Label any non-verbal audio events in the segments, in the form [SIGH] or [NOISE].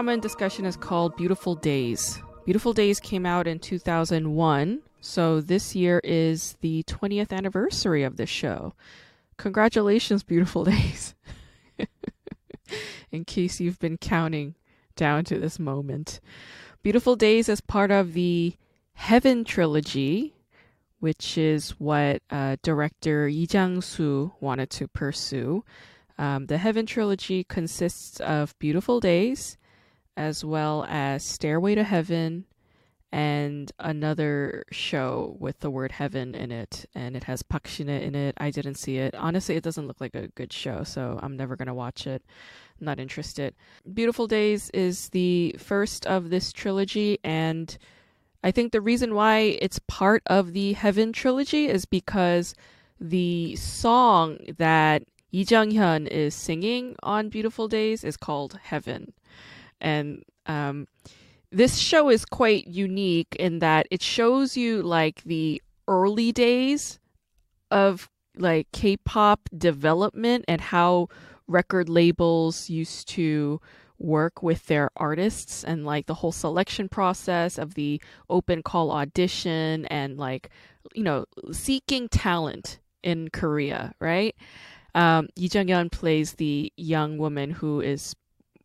Drama and discussion is called Beautiful Days. Beautiful Days came out in 2001, so this year is the 20th anniversary of this show. Congratulations, Beautiful [LAUGHS] Days. in case you've been counting down to this moment. Beautiful Days is part of the Heaven trilogy, which is what uh, director Lee Jang-soo wanted to pursue. Um, the Heaven trilogy consists of Beautiful Days, as well as Stairway to Heaven, and another show with the word heaven in it. And it has Park Shin-hye in it. I didn't see it. Honestly, it doesn't look like a good show, so I'm never going to watch it. not interested. Beautiful Days is the first of this trilogy, and I think the reason why it's part of the Heaven trilogy is because the song that Lee Jung-hyun is singing on Beautiful Days is called Heaven. And um, this show is quite unique in that it shows you like the early days of like K-pop development and how record labels used to work with their artists and like the whole selection process of the open call audition and like you know seeking talent in Korea, right? Um, Lee Jung-hyun plays the young woman who is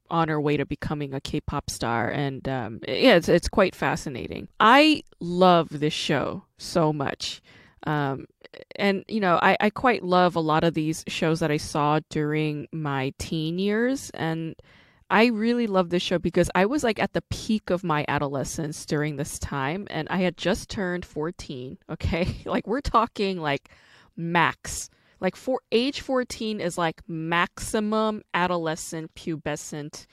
on her way to becoming a K-pop star, and um, yeah, it's it's quite fascinating. I love this show so much. Um, and you know, I, I quite love a lot of these shows that I saw during my teen years, and I really love this show because I was like at the peak of my adolescence during this time, and I had just turned fourteen. Okay, [LAUGHS] like we're talking like max like for age 14 is like maximum adolescent pubescent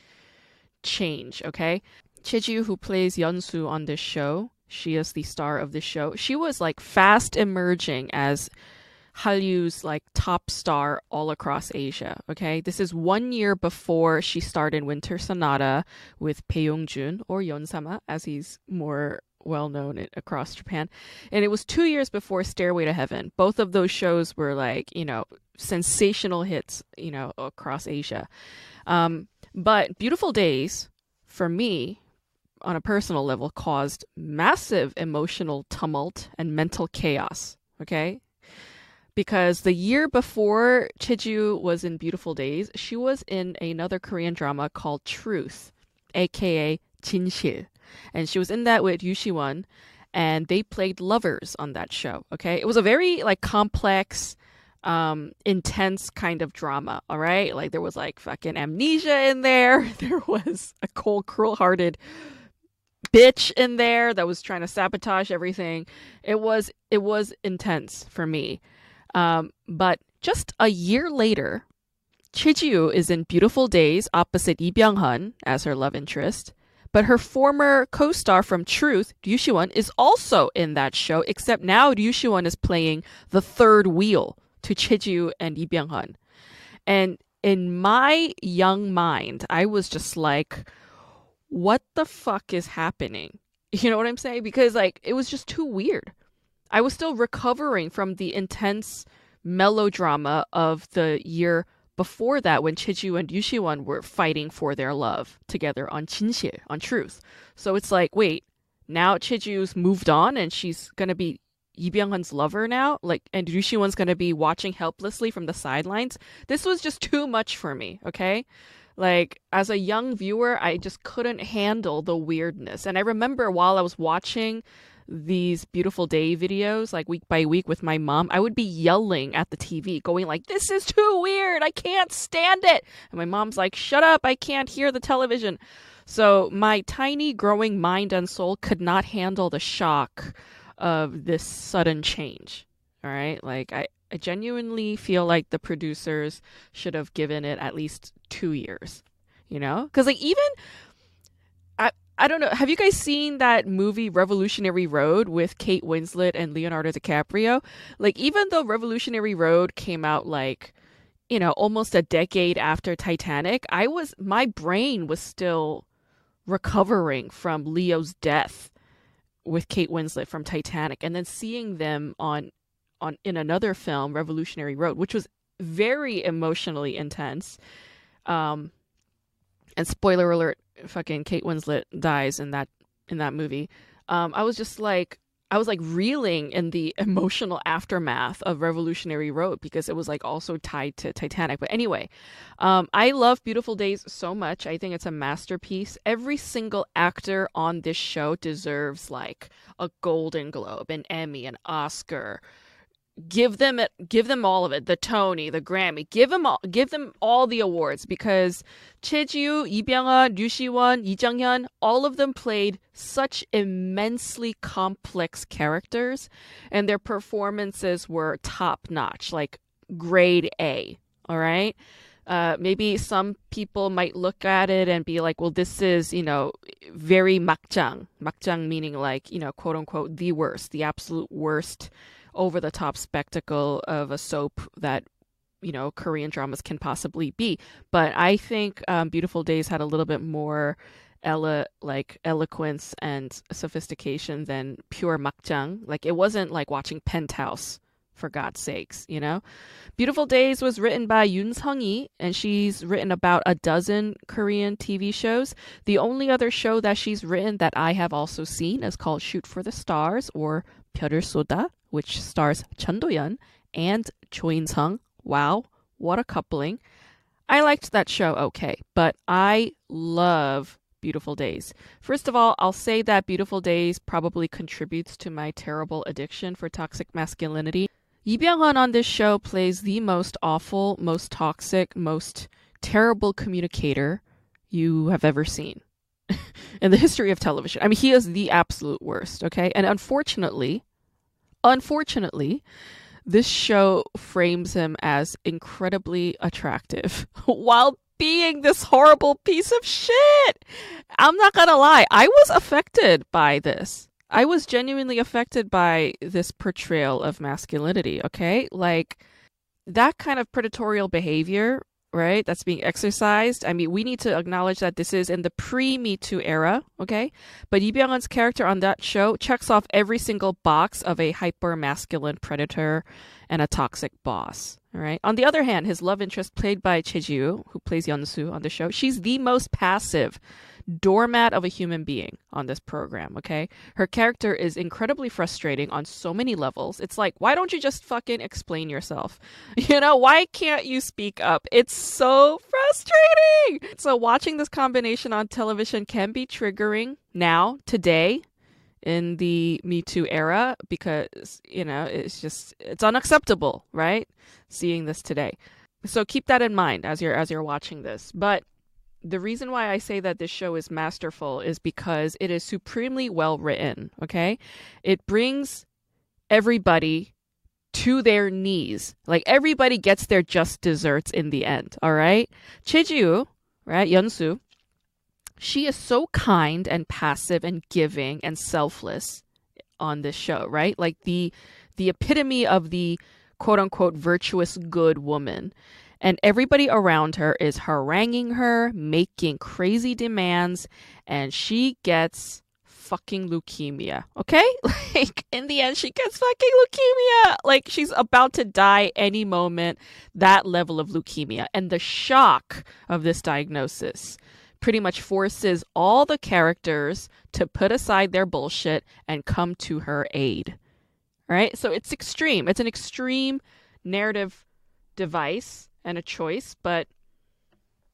change okay Choi Ji-woo who plays Yeonsu on this show she is the star of this show she was like fast emerging as Hallyu's like top star all across Asia. Okay, this is one year before she starred in Winter Sonata with Bae Yong-jun or Yonsama, as he's more well known across Japan. And it was two years before Stairway to Heaven. Both of those shows were like, you know, sensational hits, you know, across Asia. Um, but Beautiful Days, for me, on a personal level, caused massive emotional tumult and mental chaos. Okay. Because the year before Choi Ji-woo was in Beautiful Days, she was in another Korean drama called Truth, aka Jinshil and she was in that with Yu Shi-won, and they played lovers on that show. Okay, it was a very like complex, um, intense kind of drama. All right, like there was like fucking amnesia in there. [LAUGHS] There was a cold, cruel-hearted bitch in there that was trying to sabotage everything. It was it was intense for me. Um, but just a year later, Choi Ji-woo is in Beautiful Days opposite Lee Byung-hun as her love interest. But her former co-star from Truth, Ryu Si-won, is also in that show, except now Ryu Si-won is playing the third wheel to Choi Ji-woo and Lee Byung-hun. And in my young mind, I was just like, what the fuck is happening? [LAUGHS] You know what I'm saying? Because like it was just too weird. I was still recovering from the intense melodrama of the year before that when Choi Ji-woo and Yushiwon were fighting for their love together on Jinshil, on Truth. So it's like, wait, now Choi Ji-woo's moved on and she's gonna be Lee Byung-hun's lover now, like, and Yushiwon's gonna be watching helplessly from the sidelines. This was just too much for me. Okay, like as a young viewer, I just couldn't handle the weirdness. And I remember while I was watching these beautiful day videos like week by week with my mom, I would be yelling at the TV, going like, "This is too weird. I can't stand it." And my mom's like, "Shut up. I can't hear the television." So my tiny growing mind and soul could not handle the shock of this sudden change. All right? Like I I genuinely feel like the producers should have given it at least 2 years you know? Because like even I don't know. Have you guys seen that movie Revolutionary Road with Kate Winslet and Leonardo DiCaprio? Like even though Revolutionary Road came out like you know almost a decade after Titanic, I was my brain was still recovering from Leo's death with Kate Winslet from Titanic and then seeing them on on in another film Revolutionary Road which was very emotionally intense um and spoiler alert fucking Kate Winslet dies in that in that movie um I was just like I was like reeling in the [LAUGHS] emotional aftermath of Revolutionary Road because it was like also tied to Titanic. But anyway, um, I love Beautiful Days so much. I think it's a masterpiece. Every single actor on this show deserves like a Golden Globe, an Emmy, an Oscar, give them it give them all of it the tony the grammy give them all give them all the awards because Lee Byung-hun, Ryu Si-won, Lee Jung-hyun, all of them played such immensely complex characters and their performances were top notch like grade A all right uh, maybe some people might look at it and be like, well, this is, you know, very makjang. Makjang meaning like, you know, quote unquote, the worst, the absolute worst over the top spectacle of a soap that you know Korean dramas can possibly be. But I think um, Beautiful Days had a little bit more Ella like eloquence and sophistication than pure makjang. Like it wasn't like watching Penthouse for God's sakes, you know. Beautiful Days was written by Yoon Sung-hee and she's written about a dozen Korean TV shows. The only other show that she's written that I have also seen is called Shoot for the Stars or Byeoreul Ssoda, which stars Chun Do-yeon and Cho In-sung. Wow, what a coupling. I liked that show okay, but I love Beautiful Days. First of all, I'll say that Beautiful Days probably contributes to my terrible addiction for toxic masculinity. Lee Byung-hun on this show plays the most awful, most toxic, most terrible communicator you have ever seen [LAUGHS] in the history of television. I mean, he is the absolute worst, okay? And unfortunately, Unfortunately, this show frames him as incredibly attractive [LAUGHS] while being this horrible piece of shit. I'm not gonna lie, I was affected by this. I was genuinely affected by this portrayal of masculinity, okay? Like, that kind of predatorial behavior right? That's being exercised. I mean, we need to acknowledge that this is in the pre Me Too era, okay? But Lee Byung-hun's character on that show checks off every single box of a hyper masculine predator and a toxic boss. All right. On the other hand, his love interest, played by Choi who plays Yeon-soo on the show, she's the most passive doormat of a human being on this program, okay? Her character is incredibly frustrating on so many levels. It's like, why don't you just fucking explain yourself? [LAUGHS] You know, why can't you speak up? It's so frustrating. So watching this combination on television can be triggering now, today, in the Me Too era because, you know, it's just it's unacceptable, right? Seeing this today. So keep that in mind as you're as you're watching this. But the reason why I say that this show is masterful is because it is supremely well written, okay? It brings everybody to their knees. Like everybody gets their just desserts in the end, all right? Choi Ji-woo, right, Yeon-soo, she is so kind and passive and giving and selfless on this show, right? Like the the epitome of the quote unquote virtuous good woman and everybody around her is haranguing her, making crazy demands, and she gets fucking leukemia. Okay? [LAUGHS] Like, in the end, she gets fucking leukemia. Like, she's about to die any moment. That level of leukemia. And the shock of this diagnosis pretty much forces all the characters to put aside their bullshit and come to her aid. Right? So it's extreme. It's an extreme narrative device and a choice, but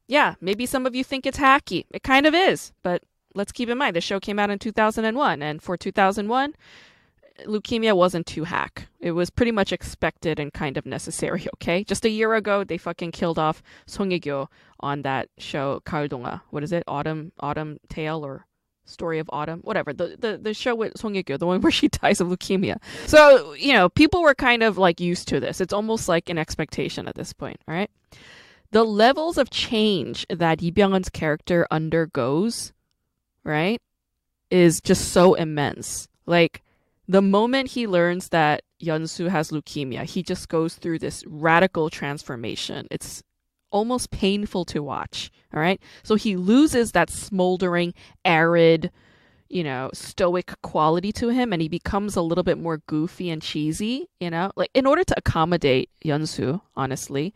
yeah, maybe some of you think it's hacky. It kind of is, but let's keep in mind the show came out in 2001, and for 2001, leukemia wasn't too hack. It was pretty much expected and kind of necessary, [LAUGHS] okay? Just a year ago, they fucking killed off Song Hye-kyo on that show, Donghwa. What is it? Autumn, Autumn Tale or Story of Autumn, whatever the the, the show with Song Hye-kyo, the one [LAUGHS] where she dies of leukemia. So you know, people were kind of like used to this. It's almost like an expectation at this point, all right? the levels of change that Lee Byung-hun's character undergoes, right, is just so immense. Like the moment he learns that Yeonsu has leukemia, he just goes through this radical transformation. It's almost painful to watch. All right. So he loses that smoldering, arid, you know, stoic quality to him and he becomes a little bit more goofy and cheesy, you know, like in order to accommodate Yeonsu, honestly.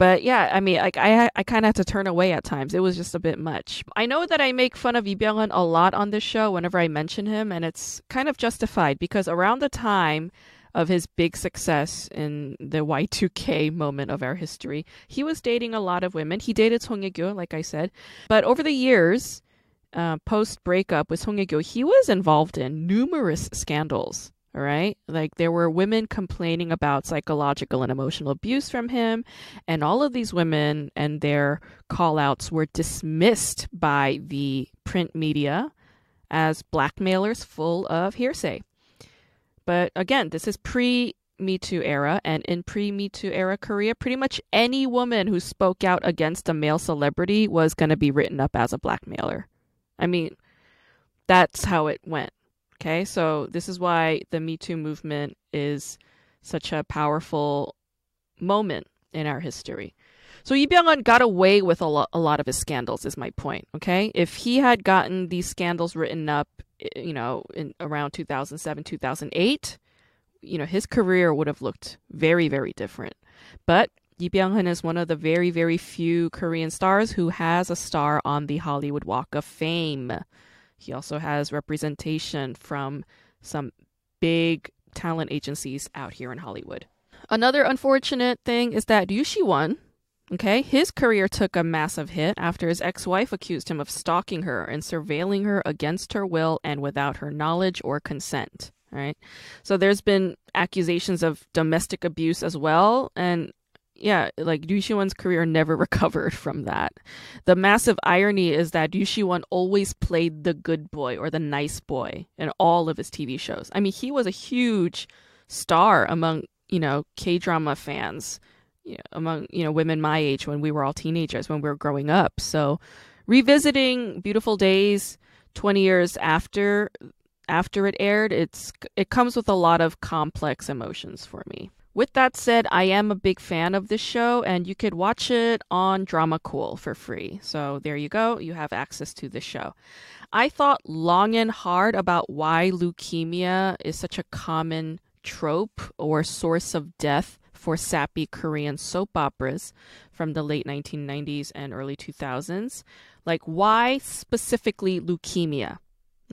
But yeah, I mean, like I I kind of had to turn away at times. It was just a bit much. I know that I make fun of Lee Byung-hun a lot on this show whenever I mention him, and it's kind of justified because around the time of his big success in the Y2K moment of our history, he was dating a lot of women. He dated Song Hye-kyo, like I said, but over the years, uh, post breakup with Song Hye-kyo, he was involved in numerous scandals. All right. Like there were women complaining about psychological and emotional abuse from him. And all of these women and their call outs were dismissed by the print media as blackmailers full of hearsay. But again, this is pre Me Too era. And in pre Me Too era Korea, pretty much any woman who spoke out against a male celebrity was going to be written up as a blackmailer. I mean, that's how it went. Okay, so this is why the Me Too movement is such a powerful moment in our history. So Lee Byung-hun got away with a, lo- a lot of his scandals, is my point. Okay, if he had gotten these scandals written up, you know, in around 2007, 2008, you know, his career would have looked very, very different. But Lee Byung-hun is one of the very, very few Korean stars who has a star on the Hollywood Walk of Fame. He also has representation from some big talent agencies out here in Hollywood. Another unfortunate thing is that Ryu Si-won, okay, his career took a massive hit after his ex-wife accused him of stalking her and surveilling her against her will and without her knowledge or consent. Right. So there's been accusations of domestic abuse as well. And yeah, like Ryu Si-won's career never [LAUGHS] recovered from that. The massive irony is that Ryu Si-won always played the good boy or the nice boy in all of his TV shows. I mean, he was a huge star among, you know, K-drama fans, you know, among, you know, women my age when we were all teenagers, when we were growing up. So, revisiting Beautiful Days 20 years after after it aired, it's it comes with a lot of complex emotions for me. With that said, I am a big fan of this show, and you could watch it on Drama Cool for free. So there you go, you have access to the show. I thought long and hard about why leukemia is such a common trope or source of death for sappy Korean soap operas from the late 1990s and early 2000s. Like, why specifically leukemia?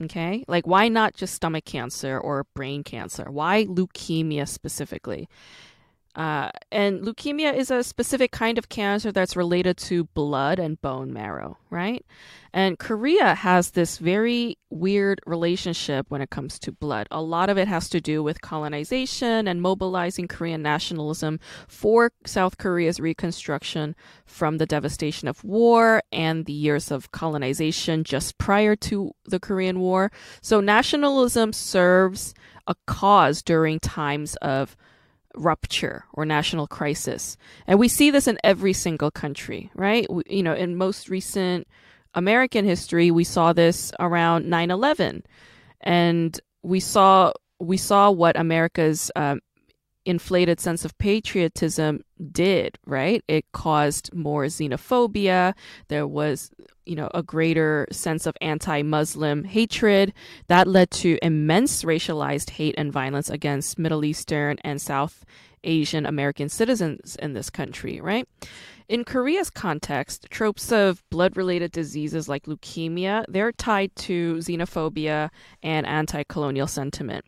Okay. Like, why not just stomach cancer or brain cancer? Why leukemia specifically? Uh, and leukemia is a specific kind of cancer that's related to blood and bone marrow, right? And Korea has this very weird relationship when it comes to blood. A lot of it has to do with colonization and mobilizing Korean nationalism for South Korea's reconstruction from the devastation of war and the years of colonization just prior to the Korean War. So nationalism serves a cause during times of rupture or national crisis. And we see this in every single country, right? We, you know, in most recent American history, we saw this around 9/11, and we saw we saw what America's um, inflated sense of patriotism did, right? It caused more xenophobia. There was, you know, a greater sense of anti Muslim hatred that led to immense racialized hate and violence against Middle Eastern and South Asian American citizens in this country, right? In Korea's context, tropes of blood related diseases like leukemia, they're tied to xenophobia and anti colonial sentiment.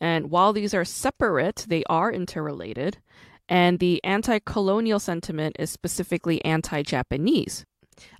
And while these are separate, they are interrelated. And the anti colonial sentiment is specifically anti Japanese.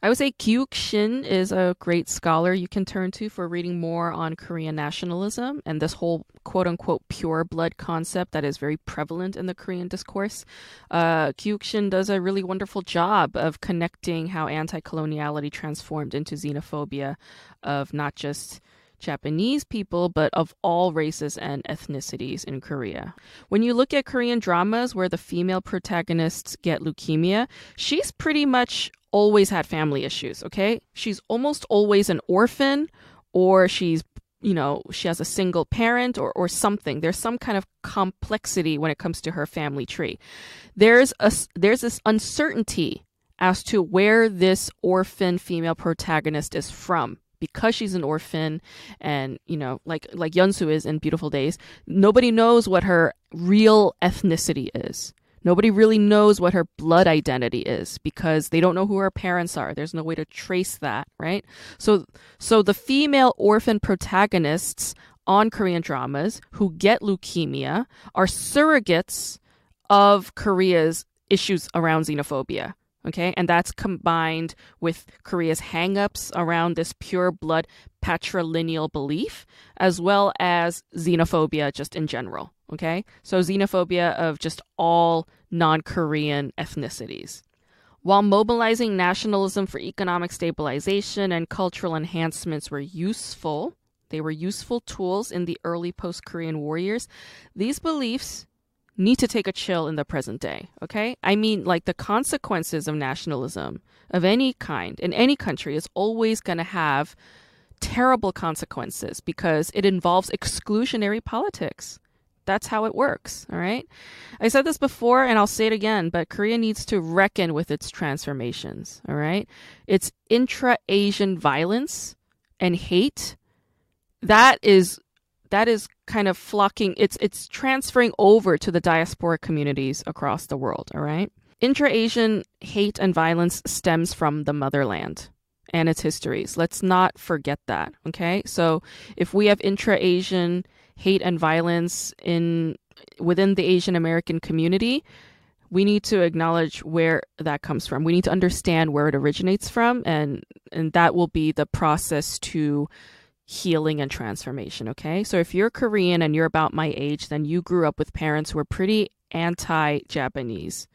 I would say Gi-Wook Shin is a great scholar you can turn to for reading more on Korean nationalism and this whole quote unquote pure blood concept that is very prevalent in the Korean discourse. Uh, Gi-Wook Shin does a really wonderful job of connecting how anti coloniality transformed into xenophobia of not just Japanese people, but of all races and ethnicities in Korea. When you look at Korean dramas where the female protagonists get leukemia, she's pretty much always had family issues, okay? She's almost always an orphan or she's you know she has a single parent or, or something there's some kind of complexity when it comes to her family tree there's a there's this uncertainty as to where this orphan female protagonist is from because she's an orphan and you know like like Yeonsu is in Beautiful Days nobody knows what her real ethnicity is. Nobody really knows what her blood identity is because they don't know who her parents are. There's no way to trace that right? So so the female orphan protagonists on Korean dramas who get leukemia are surrogates of Korea's issues around xenophobia Okay, and that's combined with Korea's hangups around this pure blood patrilineal belief, as well as xenophobia just in general. Okay, so xenophobia of just all non Korean ethnicities. While mobilizing nationalism for economic stabilization and cultural enhancements were useful, they were useful tools in the early post Korean war years. These beliefs need to take a chill in the present day, okay? I mean, like the consequences of nationalism of any kind in any country is always going to have terrible consequences because it involves exclusionary politics. That's how it works, all right? I said this before and I'll say it again, but Korea needs to reckon with its transformations, all right? It's intra Asian violence and hate. That is that is kind of flocking it's it's transferring over to the diaspora communities across the world all right? Intra-asian hate and violence stems from the motherland and its histories. Let's not forget that okay? So if we have intra-asian hate and violence in within the asian american community we need to acknowledge where that comes from. We need to understand where it originates from and and that will be the process to healing and transformation, okay? So if you're Korean and you're about my age, then you grew up with parents who were pretty anti Japanese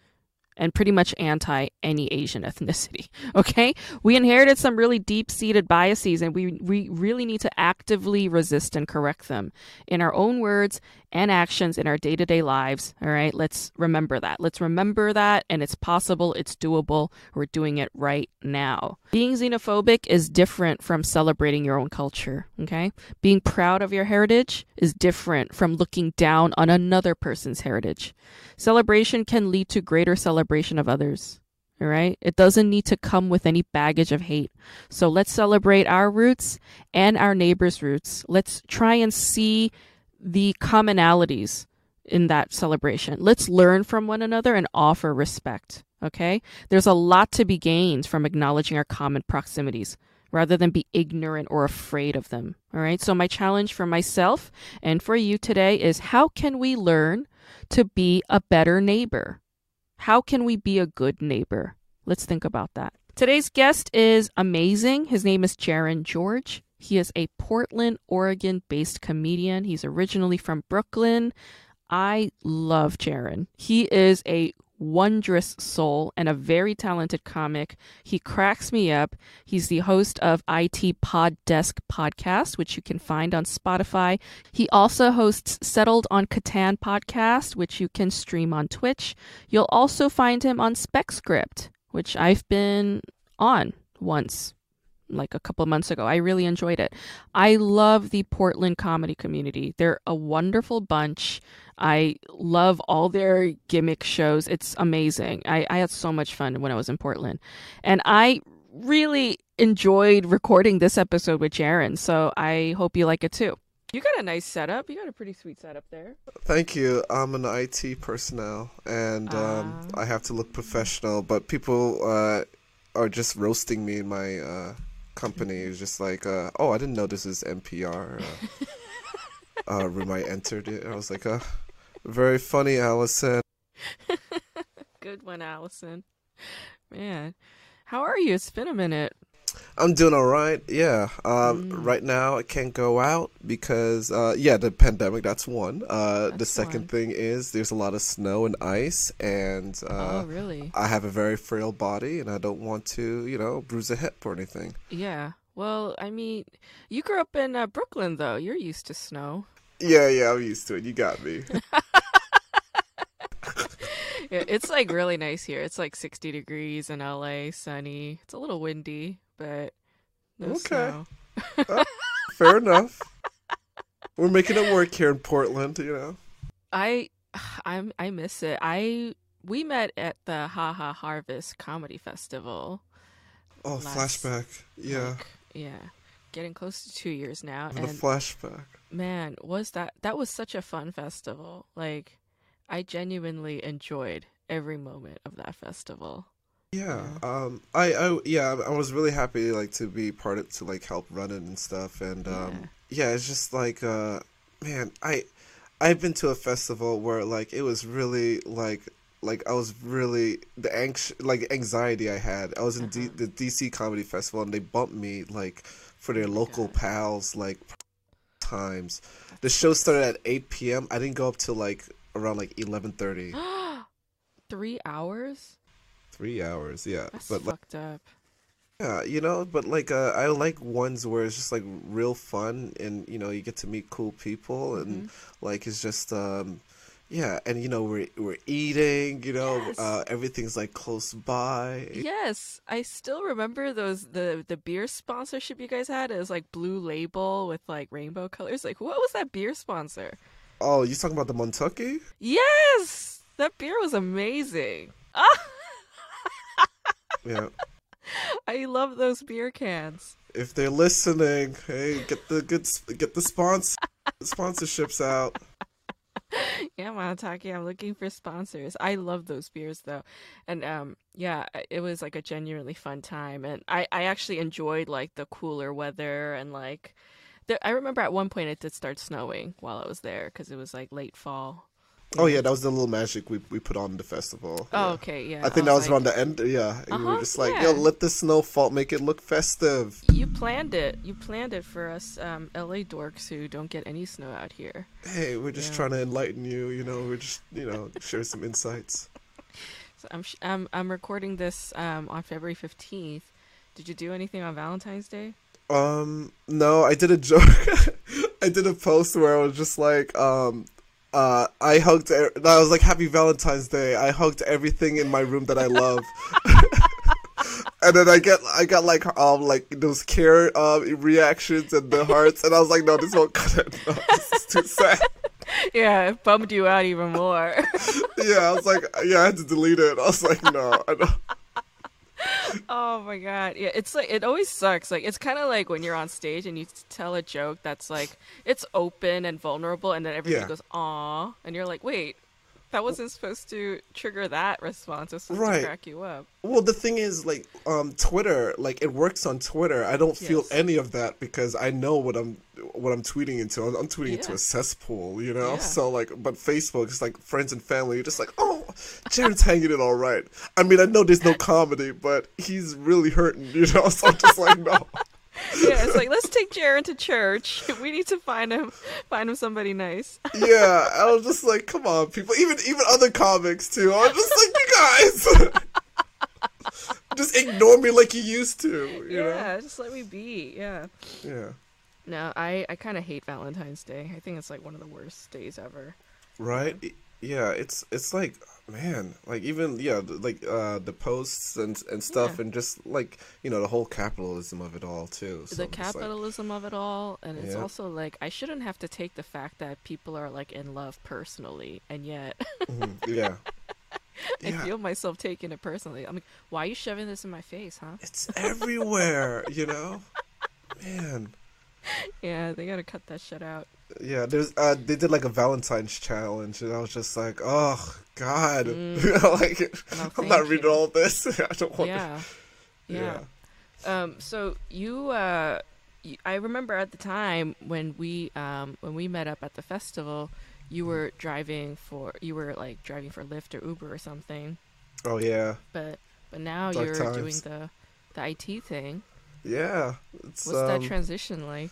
and pretty much anti any Asian [LAUGHS] ethnicity. Okay? We inherited some really deep seated biases and we, we really need to actively resist and correct them in our own words and actions in our day to day lives. All right? Let's remember that. Let's remember that and it's possible, it's doable. We're doing it right now. Being xenophobic is different from celebrating your own culture. Okay? Being proud of your heritage is different from looking down on another person's heritage. Celebration can lead to greater celebration of others. All right. It doesn't need to come with any baggage of hate. So let's celebrate our roots and our neighbors' roots. Let's try and see the commonalities in that celebration. Let's learn from one another and offer respect. Okay. There's a lot to be gained from acknowledging our common proximities rather than be ignorant or afraid of them. All right. So my challenge for myself and for you today is how can we learn to be a better neighbor? How can we be a good neighbor? Let's think about that. Today's guest is amazing. His name is Jaron George. He is a Portland, Oregon based comedian. He's originally from Brooklyn. I love Jaron. He is a wondrous soul and a very talented comic. He cracks me up. He's the host of IT Pod Desk podcast, which you can find on Spotify. He also hosts Settled on Catan podcast, which you can stream on Twitch. You'll also find him on SpecScript, which I've been on once like a couple of months ago. I really enjoyed it. I love the Portland comedy community. They're a wonderful bunch. I love all their gimmick shows. It's amazing. I, I had so much fun when I was in Portland. And I really enjoyed recording this episode with Jaron. So I hope you like it too. You got a nice setup. You got a pretty sweet setup there. Thank you. I'm an IT personnel and um. I have to look professional, but people uh, are just roasting me in my uh, company is just like, uh, oh, I didn't know this is NPR. Uh, [LAUGHS] uh, room I entered it. I was like, uh, very funny, Allison. [LAUGHS] Good one, Allison. Man, how are you? It's been a minute. I'm doing all right. Yeah. Um, mm. Right now, I can't go out because, uh, yeah, the pandemic. That's one. Uh, that's the second one. thing is there's a lot of snow and ice, and uh, oh, really? I have a very frail body, and I don't want to, you know, bruise a hip or anything. Yeah. Well, I mean, you grew up in uh, Brooklyn, though. You're used to snow. Yeah, yeah, I'm used to it. You got me. [LAUGHS] it's like really nice here. It's like 60 degrees in LA, sunny. It's a little windy, but no okay. snow. fair enough. We're making it work here in Portland, you know. I [SIGHS] I'm I miss it. I we met at the Ha Ha Harvest Comedy Festival. Oh, last, flashback. Yeah. Like, yeah. Getting close to 2 years now and, and a flashback. Man, was that that was such a fun festival. Like I genuinely enjoyed every moment of that festival. Yeah, um, I, I, yeah, I was really happy like to be part of to like help run it and stuff, and um, yeah, yeah it's just like, uh, man, I, I've been to a festival where like it was really like like I was really the anx like anxiety I had. I was in uh-huh. D- the DC Comedy Festival and they bumped me like for their oh local God. pals like times. The show started at eight p.m. I didn't go up till like around like eleven thirty. [GASPS] Three hours. Three hours, yeah. That's but fucked like, up. Yeah, you know, but like uh, I like ones where it's just like real fun and you know you get to meet cool people and mm-hmm. like it's just um yeah, and you know we're we're eating, you know, yes. uh, everything's like close by. Yes, I still remember those the the beer sponsorship you guys had. It was like blue label with like rainbow colors. Like, what was that beer sponsor? Oh, you talking about the Montucky? Yes, that beer was amazing. [LAUGHS] yeah. [LAUGHS] I love those beer cans. If they're listening, hey, get the good get the sponsor sponsorships out. [LAUGHS] yeah, Montucky, I'm looking for sponsors. I love those beers though. And um yeah, it was like a genuinely fun time and I I actually enjoyed like the cooler weather and like there, I remember at one point it did start snowing while I was there cuz it was like late fall. Oh yeah, that was the little magic we we put on the festival. Oh okay, yeah. I think I that was like, around the end. Yeah, uh-huh, we were just like, yeah. yo, let the snow fall, make it look festive. You planned it. You planned it for us, um, LA dorks who don't get any snow out here. Hey, we're just yeah. trying to enlighten you. You know, we're just you know share some insights. [LAUGHS] So I'm I'm I'm recording this um, on February fifteenth. Did you do anything on Valentine's Day? Um, no, I did a joke. [LAUGHS] I did a post where I was just like, um, uh, I hugged. I was like, "Happy Valentine's Day." I hugged everything in my room that I love. [LAUGHS] and then I get, I got like, um, like those care um reactions and the hearts, and I was like, "No, this won't cut it. [LAUGHS] No, this is too sad." [LAUGHS] Yeah, it bummed you out even more. yeah, I was like, yeah, I had to delete it. I was like, no, I don't oh my god yeah it's like it always sucks like it's kind of like when you're on stage and you tell a joke that's like it's open and vulnerable and then everybody yeah. goes "aw," and you're like wait that wasn't supposed to trigger that response. It was supposed right. to crack you up. Well, the thing is, like, um, Twitter, like, it works on Twitter. I don't feel yes. any of that because I know what I'm what I'm tweeting into. I'm, I'm tweeting yeah. into a cesspool, you know. Yeah. So like, but Facebook is like friends and family. You're just like, oh, Jaron's hanging it all right. I mean, I know there's no [LAUGHS] comedy, but he's really hurting, you know. So I'm just like, no [LAUGHS] yeah, it's like let's take Jaron to church. [LAUGHS] We need to find him, find him somebody nice. [LAUGHS] yeah, I was just like, come on, people. Even even other comics too. I'm just like, you guys, just ignore me like you used to. You yeah, know? just let me be. Yeah. Yeah. No, I I kind of hate Valentine's Day. I think it's like one of the worst days ever. Right. Yeah, it's it's like man, like even yeah, like uh the posts and and stuff, yeah. and just like you know the whole capitalism of it all too. So the capitalism like, of it all, and it's yeah. also like I shouldn't have to take the fact that people are like in love personally, and yet, mm-hmm. yeah. [LAUGHS] I yeah. feel myself taking it personally. I'm like, why are you shoving this in my face, huh? It's everywhere, you know, man. Yeah, they gotta cut that shit out. Yeah, there's uh they did like a Valentine's challenge and I was just like, Oh God mm. [LAUGHS] like no, I'm not reading all this. [LAUGHS] I don't want yeah. to Yeah. yeah. Um so you uh I remember at the time when we um when we met up at the festival, you were driving for you were like driving for Lyft or Uber or something. Oh yeah. But but now Dark you're times. doing the the IT thing. Yeah. What's um, that transition like?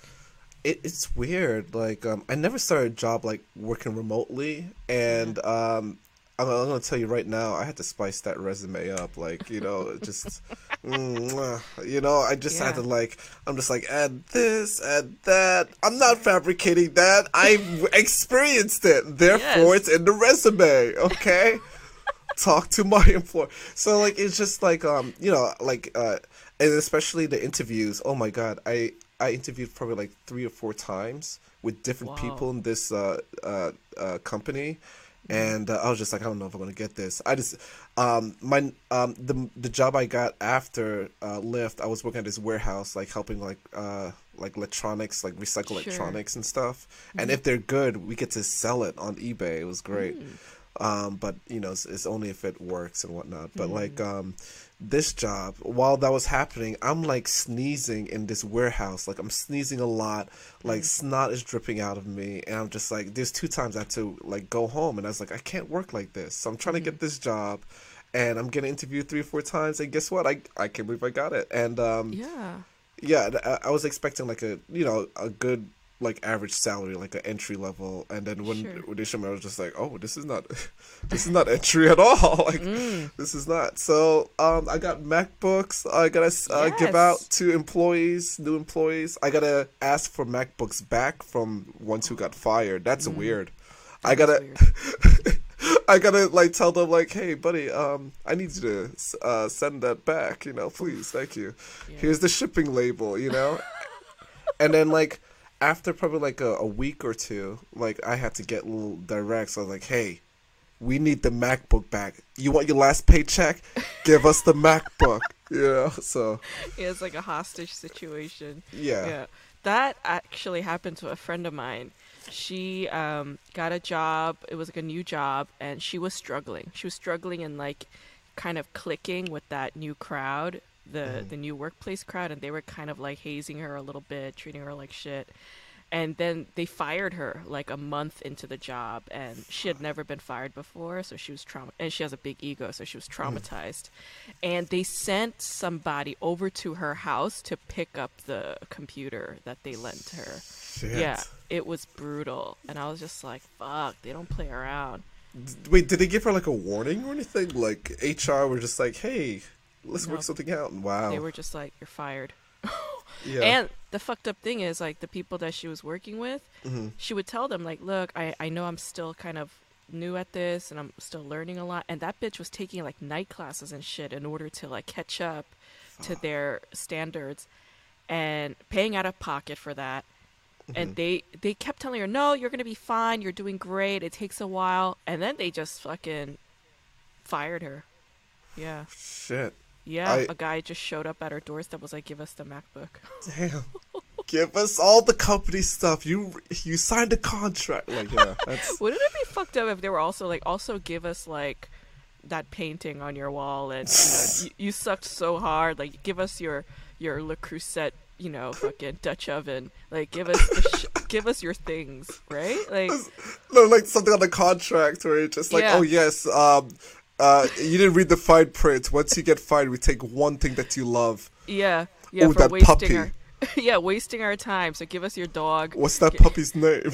it, it's weird. Like, um, I never started a job like working remotely, and um, I'm, I'm, gonna tell you right now, I had to spice that resume up. Like, you know, just [LAUGHS] Mm, you know, I just yeah. had to like, I'm just like, add this, add that. I'm not fabricating that. I've experienced it. Therefore, yes. it's in the resume. Okay. Talk to my [LAUGHS] employer. So like, it's just like, um, you know, like, uh, and especially the interviews. Oh my god, I I interviewed probably like three or four times with different wow. people in this uh, uh, uh, company, and uh, I was just like, I don't know if I'm gonna get this. I just um, my um, the the job I got after uh, Lyft, I was working at this warehouse, like helping like uh, like electronics, like recycle sure. electronics and stuff. Mm-hmm. And if they're good, we get to sell it on eBay. It was great. Mm. Um, but you know, it's, it's, only if it works and whatnot. But mm. like um, this job, while that was happening, I'm like sneezing in this warehouse. Like I'm sneezing a lot. Like mm. snot is dripping out of me, and I'm just like, there's two times I had to like go home, and I was like, I can't work like this. So I'm trying to get this job, and I'm getting interviewed three or four times, and guess what? I I can't believe I got it. And um, yeah, yeah, I, I was expecting like a you know a good like average salary, like an entry level, and then when sure. when they showed me, I was just like, oh, this is not, [LAUGHS] this is not entry at all. [LAUGHS] like mm. this is not. So um, I got MacBooks. I gotta uh, yes. give out to employees, new employees. I gotta ask for MacBooks back from ones who got fired. That's mm. weird. That I gotta. [LAUGHS] I gotta like tell them like, hey, buddy, um, I need you to uh, send that back. You know, please, thank you. Yeah. Here's the shipping label. You know, and then like after probably like a, a, week or two, like I had to get little directs. So I was like, hey, we need the MacBook back. You want your last paycheck? Give us the MacBook. [LAUGHS] You know, so yeah, it's like a hostage situation. Yeah, yeah. That actually happened to a friend of mine. She um, got a job. It was like a new job, and she was struggling. She was struggling and like kind of clicking with that new crowd the mm. the new workplace crowd, and they were kind of like hazing her a little bit, treating her like shit. And then they fired her like a month into the job, and she had never been fired before, so she was trauma. And she has a big ego, so she was mm-hmm. traumatized. Mm. And they sent somebody over to her house to pick up the computer that they lent her. Shit. Yeah, it was brutal, and I was just like, "Fuck, they don't play around." Wait, did they give her like a warning or anything? Like HR were just like, "Hey, let's work something out. Wow. They were just like, you're fired. [LAUGHS] yeah. And the fucked up thing is, like, the people that she was working with, mm-hmm. she would tell them, like, look, I, I know I'm still kind of new at this and I'm still learning a lot. And that bitch was taking, like, night classes and shit in order to, like, catch up to their standards and paying out of pocket for that. Mm-hmm. And they they kept telling her, "No, you're gonna be fine. You're doing great. It takes a while." And then they just fucking fired her. Yeah. Shit. Yeah, I, a guy just showed up at our doorstep. Was like, "Give us the MacBook." Damn. [LAUGHS] Give us all the company stuff. You you signed a contract. Like, yeah. [LAUGHS] That's... Wouldn't it be fucked up if they were also like, also give us like that painting on your wall, and you, know, [LAUGHS] you, you sucked so hard. Like, give us your your Le Creuset you know, fucking Dutch oven. Like, give us, sh- give us your things, right? Like, no, like something on the contract where it's just like, yeah. oh yes, um, uh, you didn't read the fine print. Once you get fired, we take one thing that you love. Yeah, yeah. Oh, that puppy. Our, [LAUGHS] yeah, wasting our time. So give us your dog. What's that puppy's name? [LAUGHS] [LAUGHS]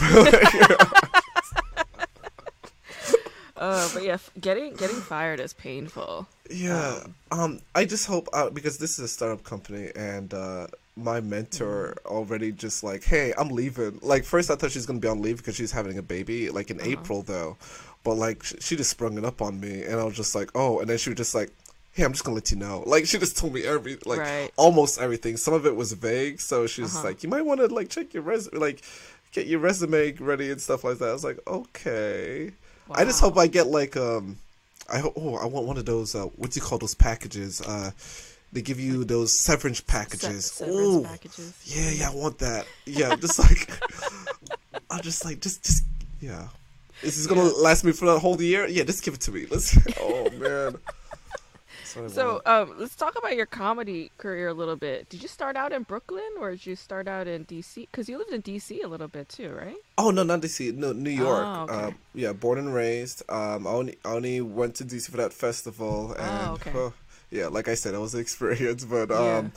uh, but yeah, getting getting fired is painful. Yeah. Um, um I just hope uh, because this is a startup company and uh, my mentor mm. already just like, hey, I'm leaving. Like first I thought she's gonna be on leave because she's having a baby. Like in uh-huh. April though, but like she just sprung it up on me, and I was just like, oh. And then she was just like, hey, I'm just gonna let you know. Like she just told me every like right. almost everything. Some of it was vague, so she was uh-huh. like, you might want to like check your resume, like get your resume ready and stuff like that. I was like, okay. Wow. I just hope I get like um, I hope oh I want one of those uh, what do you call those packages uh. They give you those severance packages. Se- severance packages. Yeah, yeah, I want that. Yeah, just like [LAUGHS] I'm just like just just yeah. Is this gonna last me for the whole year? Yeah, just give it to me. Let's. [LAUGHS] Oh man. So um, let's talk about your comedy career a little bit. Did you start out in Brooklyn or did you start out in DC? Because you lived in DC a little bit too, right? Oh no, not DC. No, New York. Oh, okay. um, yeah, born and raised. Um, I only I only went to DC for that festival, oh, and oh, okay. oh, yeah, like I said, it was an [LAUGHS] experience. But um, yeah.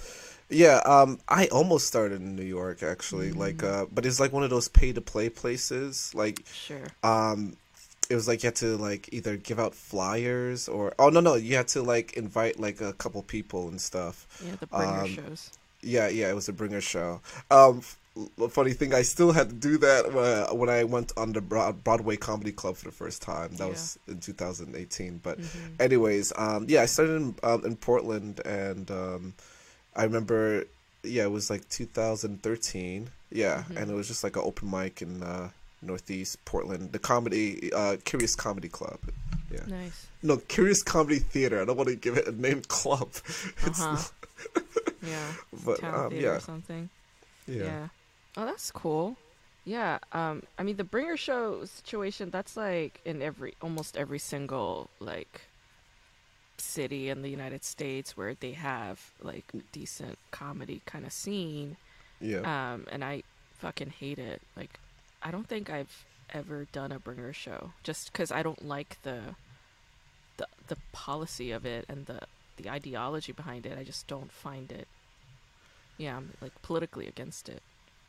Yeah, um, I almost started in New York actually, mm-hmm. like, uh, but it's like one of those pay to play places. Like, sure. Um, it was like you had to like either give out flyers or oh no no you had to like invite like a couple people and stuff. Yeah, the bringer um, shows. Yeah, yeah, it was a bringer show. Um, funny thing, I still had to do that uh, when I went on the Broadway Comedy Club for the first time. That yeah. was in 2018. But, mm-hmm. anyways, um, yeah, I started in, um, in Portland, and um, I remember, yeah, it was like 2013. Yeah, mm-hmm. and it was just like an open mic in uh, Northeast Portland, the comedy, uh, Curious Comedy Club. Yeah. Nice. No, Curious Comedy Theater. I don't want to give it a name club. [LAUGHS] Uh-huh. yeah. [LAUGHS] But um, yeah. Or something. Yeah. yeah. Oh, that's cool. Yeah. Um. I mean, the bringer show situation. That's like in every almost every single like city in the United States where they have like decent comedy kind of scene. Yeah. Um. And I fucking hate it. Like, I don't think I've ever done a bringer show just because I don't like the the the policy of it and the the ideology behind it. I just don't find it. Yeah, I'm like politically against it.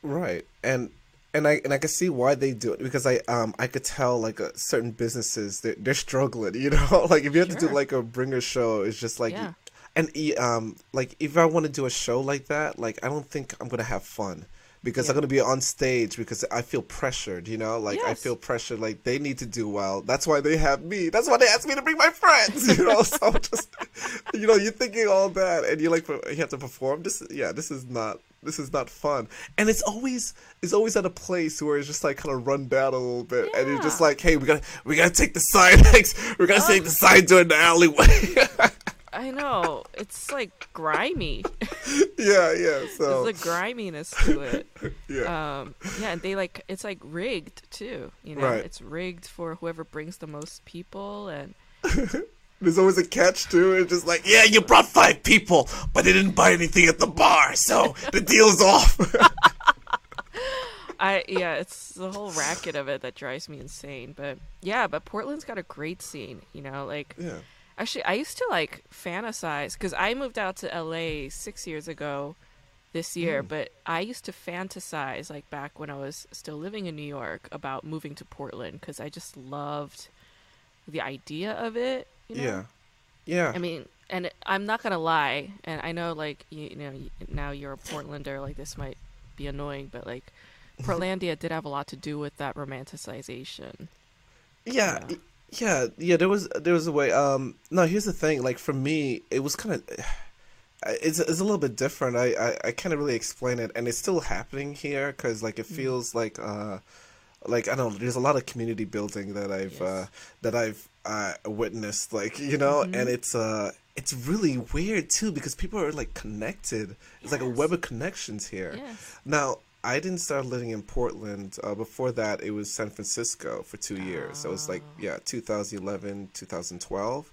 Right, and and I and I can see why they do it because I um I could tell like a, certain businesses they're, they're struggling. [LAUGHS] You know, [LAUGHS] like if you have sure. to do like a bringer show, it's just like. Yeah. And um, like if I want to do a show like that, like I don't think I'm gonna have fun because yeah. I'm gonna be on stage because I feel pressured, you know, like yes. I feel pressured, like they need to do well. That's why they have me. That's why they asked me to bring my friends, [LAUGHS] you know. so just, you know, you're thinking all that, and you're like, you have to perform. This, yeah, this is not, this is not fun. And it's always, it's always at a place where it's just like kind of run down a little bit, yeah. and you're just like, hey, we gotta, we gotta take the side next. We're gonna take the side door in the alleyway. [LAUGHS] I know. It's like grimy. [LAUGHS] yeah, yeah. So there's a griminess to it. [LAUGHS] yeah. Um yeah, and they like it's like rigged too, you know. Right. It's rigged for whoever brings the most people and There's always a catch too. It's just like, yeah, you brought five people, but they didn't buy anything at the bar, so the deal's off. [LAUGHS] I yeah, it's the whole racket of it that drives me insane. But yeah, but Portland's got a great scene, you know, like yeah Actually, I used to like fantasize because I moved out to LA six years ago this year, mm. but I used to fantasize like back when I was still living in New York about moving to Portland because I just loved the idea of it. You know? Yeah. Yeah. I mean, and I'm not gonna lie, and I know like you, you know now you're a Portlander, like this might be annoying, but like [LAUGHS] Portlandia did have a lot to do with that romanticization. Yeah, yeah, yeah. There was there was a way. Um, no, here's the thing. Like for me, it was kind of. [SIGHS] It's, it's a little bit different. I, I, I can't really explain it, and it's still happening here because like it mm. feels like uh, like I don't know. There's a lot of community building that I've yes. uh, that I've uh, witnessed, like you know, mm-hmm. and it's uh it's really weird too because people are like connected. It's yes. like a web of connections here. Yes. Now I didn't start living in Portland. Uh, before that, it was San Francisco for two years. So it was like, yeah, 2011, 2012.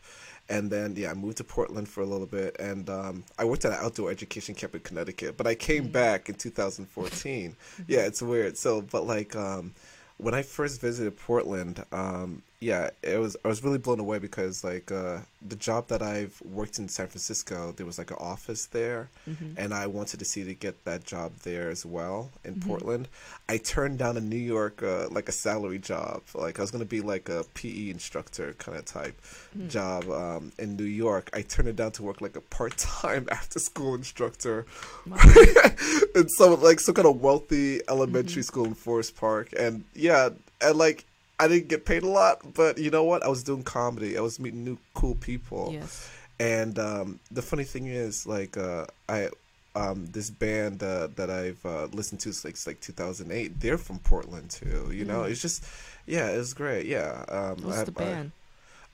And then, yeah, I moved to Portland for a little bit. And um, I worked at an outdoor education camp in Connecticut. But I came mm-hmm. back in 2014. [LAUGHS] yeah, it's weird. So, but like, um, when I first visited Portland, um, yeah, it was I was really blown away because like uh, the job that I've worked in San Francisco, there was like an office there, mm-hmm. and I wanted to see to get that job there as well in mm-hmm. Portland. I turned down a New York uh, like a salary job, like I was gonna be like a PE instructor kind of type mm-hmm. job um, in New York. I turned it down to work like a part time [LAUGHS] after school instructor, [LAUGHS] in some like some kind of wealthy elementary mm-hmm. school in Forest Park, and yeah, and like I didn't get paid a lot, but you know what? I was doing comedy. I was meeting new cool people. Yes. And um, the funny thing is, like, uh, I um, this band uh, that I've uh, listened to since like, like 2008. They're from Portland too. You know, mm. it's just yeah, it was great. Yeah. Um, What's the band?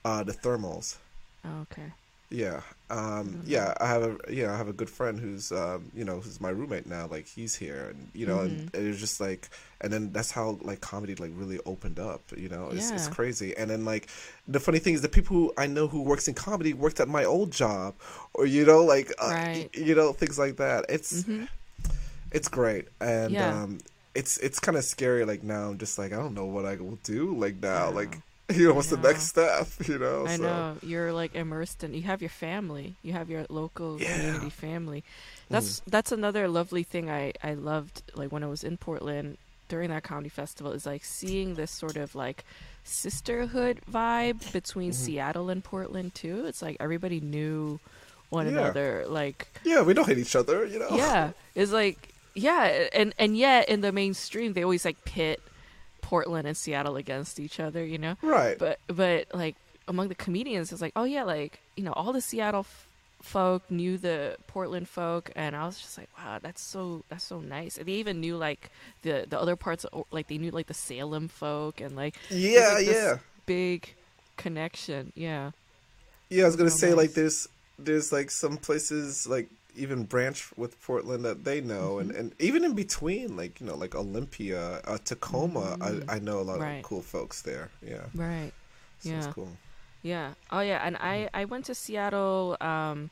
Uh, the Thermals. Oh, okay. Yeah. Um, yeah, I have a yeah, I have a good friend who's um, you know, who's my roommate now. Like he's here and you know, mm-hmm. and it was just like and then that's how like comedy like really opened up, you know. It's yeah. it's crazy. And then like the funny thing is the people who I know who works in comedy worked at my old job or you know, like uh, right. you know, things like that. It's mm-hmm. it's great. And yeah. um it's it's kind of scary like now I'm just like I don't know what I will do like now. Like [LAUGHS] you know what's the next step [LAUGHS] you know i so. know you're like immersed in you have your family you have your local yeah. community family that's mm. that's another lovely thing i i loved like when i was in portland during that comedy festival is like seeing this sort of like sisterhood vibe between Mm-hmm. Seattle and Portland too. It's like everybody knew one Yeah. another. Like Yeah, we don't hate each other, you know. yeah, [LAUGHS] it's like yeah, and and yet in the mainstream they always like pit Portland and Seattle against each other. You know, Right. but but like among the comedians it's like oh yeah like you know all the seattle f- folk knew the portland folk and i was just like wow that's so that's so nice and they even knew like the the other parts of, like they knew like the salem folk and like yeah, like, yeah. big connection yeah Yeah, I was gonna so say like there's there's like some places like even branch with Portland that they know, and, Mm-hmm. and even in between, like you know, like Olympia, uh, Tacoma, I, I know a lot Mm-hmm. Right. of cool folks there. Yeah, right so Yeah. it's cool. Yeah. Oh yeah, and I I went to Seattle um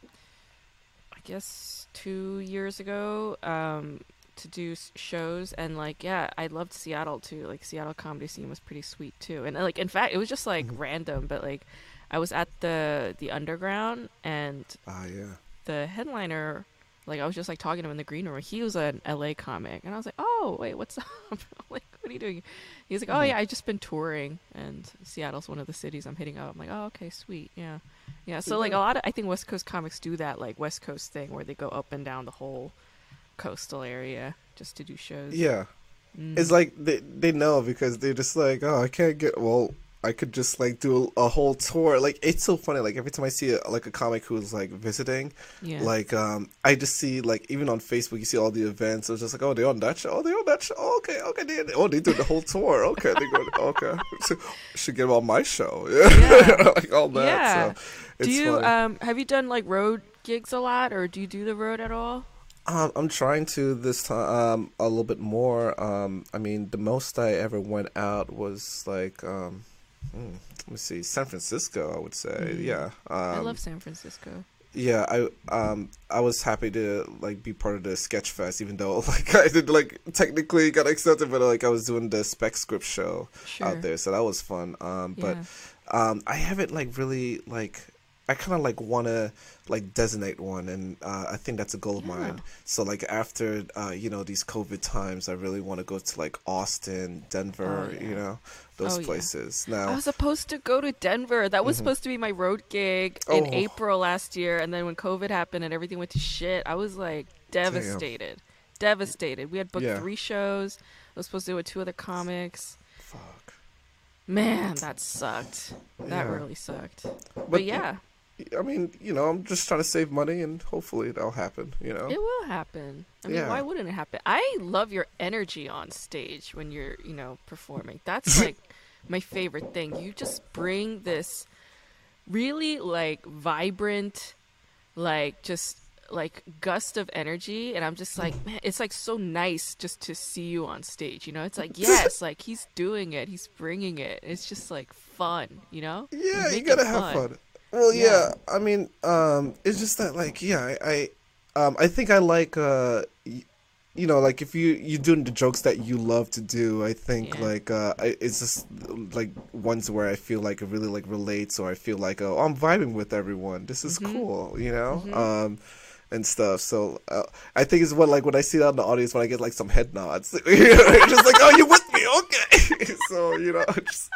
I guess 2 years ago um to do shows and like yeah, I loved Seattle too. Like Seattle comedy scene was pretty sweet too. And like in fact, it was just like random, but like I was at the the underground and Ah, yeah. The headliner like I was just like talking to him in the green room. He was an LA comic, and I was like, "Oh, wait, what's [LAUGHS] up? like, what are you doing?" He's like, "Oh Mhm. yeah, I just been touring, and Seattle's one of the cities I'm hitting up." I'm like, "Oh, okay, sweet, yeah, yeah." So like a lot of I think West Coast comics do that like West Coast thing where they go up and down the whole coastal area just to do shows. Yeah, Mm. it's like they they know because they're just like, oh, I can't get well. I could just like do a, a whole tour. Like it's so funny. Like every time I see a, like a comic who's like visiting, yeah, like um, I just see like even on Facebook, you see all the events. It's just like, oh, they on that show. Oh, they on that show. Oh, okay, okay. They, oh, they do the whole tour. Okay, they go. [LAUGHS] Okay, so, should get them on my show. [LAUGHS] Yeah. like all that. Yeah. So do you funny. um have you done like road gigs a lot, or do you do the road at all? Um, I'm trying to this time um, a little bit more. Um, I mean, the most I ever went out was like, um, hmm, let me see, San Francisco. I would say, Mhm. yeah. Um, I love San Francisco. Yeah, I um I was happy to like be part of the sketch fest, even though [LAUGHS] like I did like technically got accepted, but like I was doing the spec script show Sure. out there, so that was fun. Um, but yeah. um, I haven't like really like I kind of like want to like designate one, and uh, I think that's a goal of Yeah. mine. So like after uh, you know these COVID times, I really want to go to like Austin, Denver, Oh, yeah. you know those Oh, yeah. places. I was supposed to go to Denver. That was Mhm. supposed to be my road gig in Oh. April last year, and then when COVID happened and everything went to shit, I was like devastated. Devastated. We had booked three shows. I was supposed to do it with two other comics. fuck. Man, that sucked. That really sucked. But, But yeah, I mean, you know, I'm just trying to save money, and hopefully that'll happen. You know. it will happen. I mean, Yeah. why wouldn't it happen? I love your energy on stage when you're, you know, performing. That's [LAUGHS] like my favorite thing. You just bring this really like vibrant, like just like gust of energy and I'm just like, man, it's like so nice just to see you on stage, you know? It's like, [LAUGHS] yes, like he's doing it. He's bringing it. It's just like fun, you know? Yeah, you gotta have fun. Well, yeah. Yeah. I mean, um, it's just that, like, yeah, I, I, um, I think I like, uh, y- you know, like if you you doing the jokes that you love to do, I think Yeah. like, uh, I, it's just like ones where I feel like it really like relates, or I feel like, oh, I'm vibing with everyone. This is Mhm. cool, you know. Mhm. Um. And stuff, so uh, I think it's what like when I see that in the audience when I get like some head nods, [LAUGHS] just like, oh, you with me, [LAUGHS] okay? [LAUGHS] so you know, just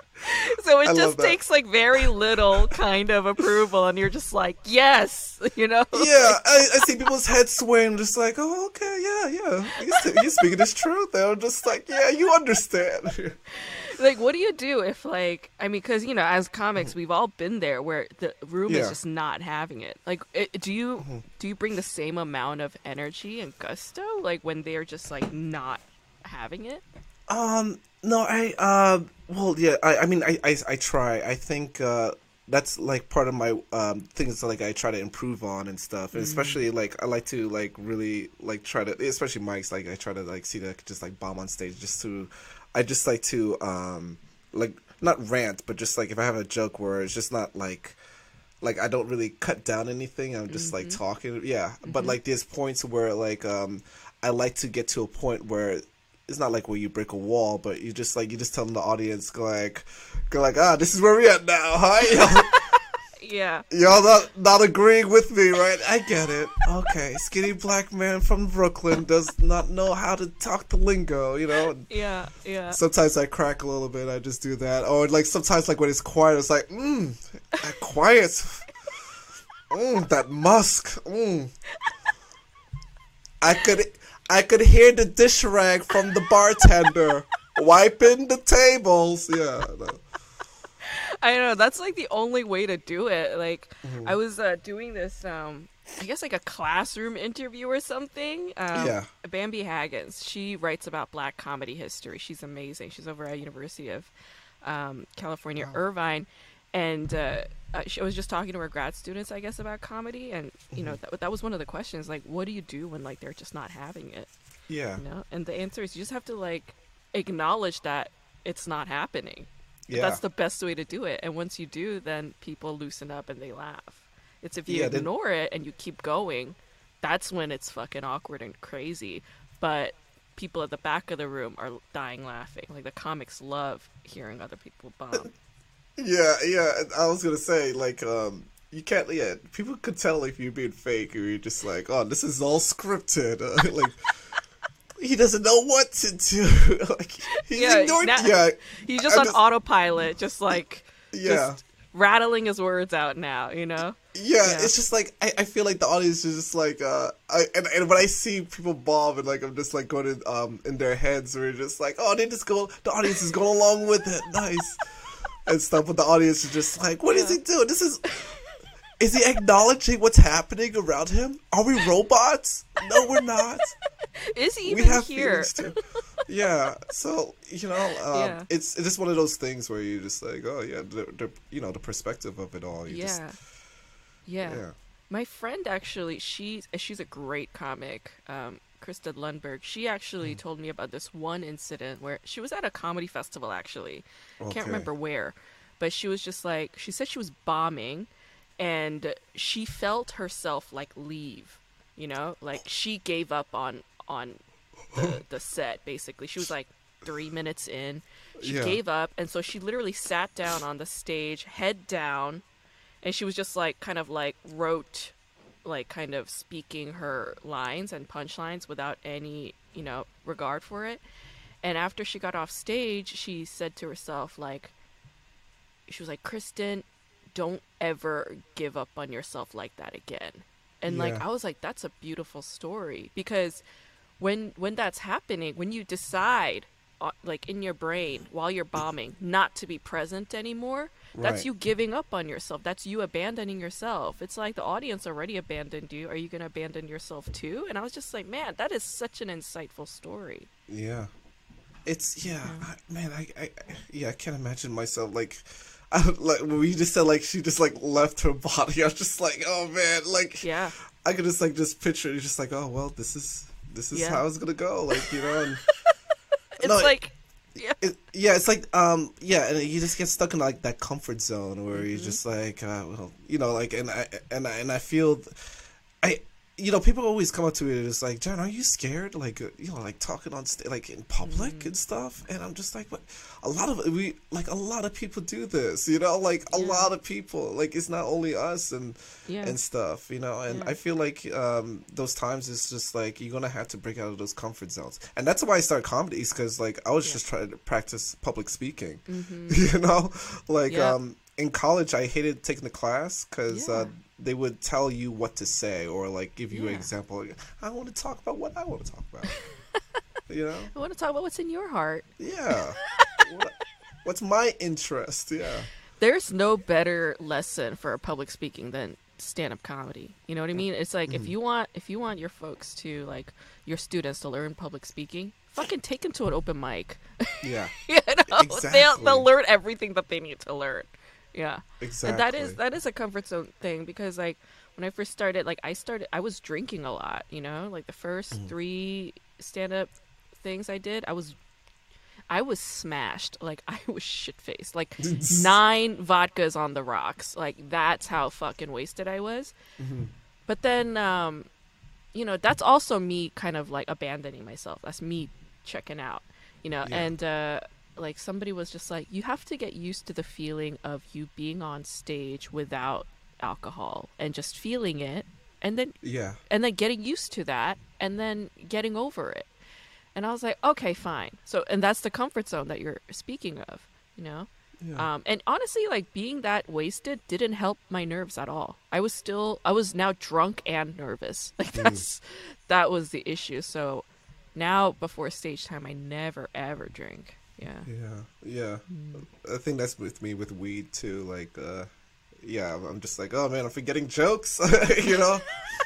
So it I just takes like very little kind of approval and you're just like, yes, [LAUGHS] you know? yeah, I, I see people's heads swaying, just like, oh, okay, yeah, yeah. You're, you're speaking this truth. They're just like, yeah, you understand. like what do you do if like i mean because you know as comics we've all been there where the room is just not having it like it, do you Mhm. do you bring the same amount of energy and gusto like when they're just like not having it Um, no, I, uh, well, yeah, I, I mean, I, I, I try. I think, uh, that's like part of my um things like I try to improve on and stuff, and especially like I like to like really like try to, especially mics. Like I try to like see that just like bomb on stage just to, I just like to um like not rant, but just like if I have a joke where it's just not like like I don't really cut down anything. I'm just like talking. Yeah, but like there's points where like um I like to get to a point where it's not like where you break a wall, but you just like you just telling the audience go like go like ah this is where we at now, hi. [LAUGHS] Yeah. Y'all not not agreeing with me, right? I get it. Okay, skinny black man from Brooklyn does not know how to talk the lingo, you know. Yeah, yeah. Sometimes I crack a little bit. I just do that, or like sometimes like when it's quiet, it's like, mmm, that quiet, mmm, that musk, mmm. I could I could hear the dish rag from the bartender wiping the tables. Yeah. No. I know that's like the only way to do it. Like mm-hmm. I was uh, doing this, um, I guess like a classroom interview or something. Um, yeah. Bambi Haggins, she writes about Black comedy history. She's amazing. She's over at University of um, California, wow. Irvine, and uh, uh, she, I was just talking to her grad students, I guess, about comedy, and you know mm-hmm. that that was one of the questions. Like, what do you do when like they're just not having it? Yeah. You know, and the answer is you just have to like acknowledge that it's not happening yeah. That's the best way to do it. And once you do, then people loosen up and they laugh. It's if you yeah, ignore then... it and you keep going, that's when it's fucking awkward and crazy. But people at the back of the room are dying laughing. Like the comics love hearing other people bomb. [LAUGHS] yeah, yeah. I was gonna say like um you can't yeah people could tell if you're being fake or you're just like oh this is all scripted [LAUGHS] like he doesn't know what to do. [LAUGHS] like he's yeah, ignored. Now, yeah, he's just I'm on just, autopilot, just like [LAUGHS] yeah, just rattling his words out now. You know. Yeah, yeah. it's just like I, I feel like the audience is just like uh I and, and when I see people bomb and like I'm just like going in, um in their heads we're just like oh they just go the audience is going along with it nice and stuff but the audience is just like what is he doing this is is he acknowledging what's happening around him? Are we robots? No, we're not. [LAUGHS] Is he even we have here? Too. Yeah. So you know, [LAUGHS] um, yeah. it's it's just one of those things where you just like, oh yeah, the, the you know the perspective of it all. yeah. Just, yeah. Yeah. My friend actually, she's she's a great comic. Um, Krista Lundberg. She actually mm. told me about this one incident where she was at a comedy festival. Actually, okay. can't remember where, but she was just like she said she was bombing and she felt herself like leave you know like she gave up on on the, [LAUGHS] the set basically she was like three minutes in she yeah. gave up and so she literally sat down on the stage head down and she was just like kind of like wrote like kind of speaking her lines and punchlines without any you know regard for it and after she got off stage she said to herself like she was like kristen don't ever give up on yourself like that again. And yeah. like I was like that's a beautiful story because when when that's happening, when you decide uh, like in your brain while you're bombing not to be present anymore, that's you giving up on yourself. That's you abandoning yourself. It's like the audience already abandoned you. Are you going to abandon yourself too? And I was just like, man, that is such an insightful story. Yeah. It's yeah, yeah. I, man, I, I yeah, I can't imagine myself like [LAUGHS] I, like when we just said like she just like left her body, [LAUGHS] I was just like, oh man, like yeah, I could just like just picture it, just like, oh well, this is this is yeah. how it's gonna go, like you know. And, [LAUGHS] it's no, like. Yeah. It, yeah, it's like um yeah, and you just get stuck in like that comfort zone where mm-hmm. you're just like uh, well, you know, like and I and I and I feel I you know, people always come up to me and it's like, John, are you scared? Like, uh, you know, like talking on st- like in public mm and stuff. And I'm just like, but a lot of we like a lot of people do this, you know, like a lot of people. Like it's not only us and yeah. and stuff, you know. And yeah. I feel like um, those times it's just like you're gonna have to break out of those comfort zones, and that's why I started comedies because like I was just trying to practice public speaking, [LAUGHS] mm-hmm. you know, like um in college I hated taking the class because uh, they would tell you what to say or like give you yeah. an example. I want to talk about what I want to talk about. [LAUGHS] you know, I want to talk about what's in your heart. Yeah. what, what's my interest? Yeah. There's no better lesson for public speaking than stand-up comedy. You know what I mean? It's like mm-hmm. if you want if you want your folks to like your students to learn public speaking, fucking take them to an open mic. Yeah. [LAUGHS] you know? Exactly. They'll, they'll learn everything that they need to learn. Yeah. Exactly. And that is that is a comfort zone thing because like when I first started, like I started I was drinking a lot, you know? Like the 1st mm. 3 stand up things I did, I was I was smashed. Like [LAUGHS] I was shit faced. Like [LAUGHS] nine vodkas on the rocks. Like that's how fucking wasted I was. Mm-hmm. But then um you know, that's also me kind of like abandoning myself. That's me checking out. You know, yeah. and uh like somebody was just like you have to get used to the feeling of you being on stage without alcohol and just feeling it and then Yeah. and then getting used to that and then getting over it. And I was like, okay, fine. So and that's the comfort zone that you're speaking of, you know? Yeah. Um, and honestly, like being that wasted didn't help my nerves at all. I was still, I was now drunk and nervous. [LAUGHS] Like that's, that was the issue. So now before stage time, I never ever drink. Yeah. Yeah, yeah. Mm. I think that's with me with weed too. Like, uh, yeah, I'm just like, oh man, I'm forgetting jokes. [LAUGHS] you know,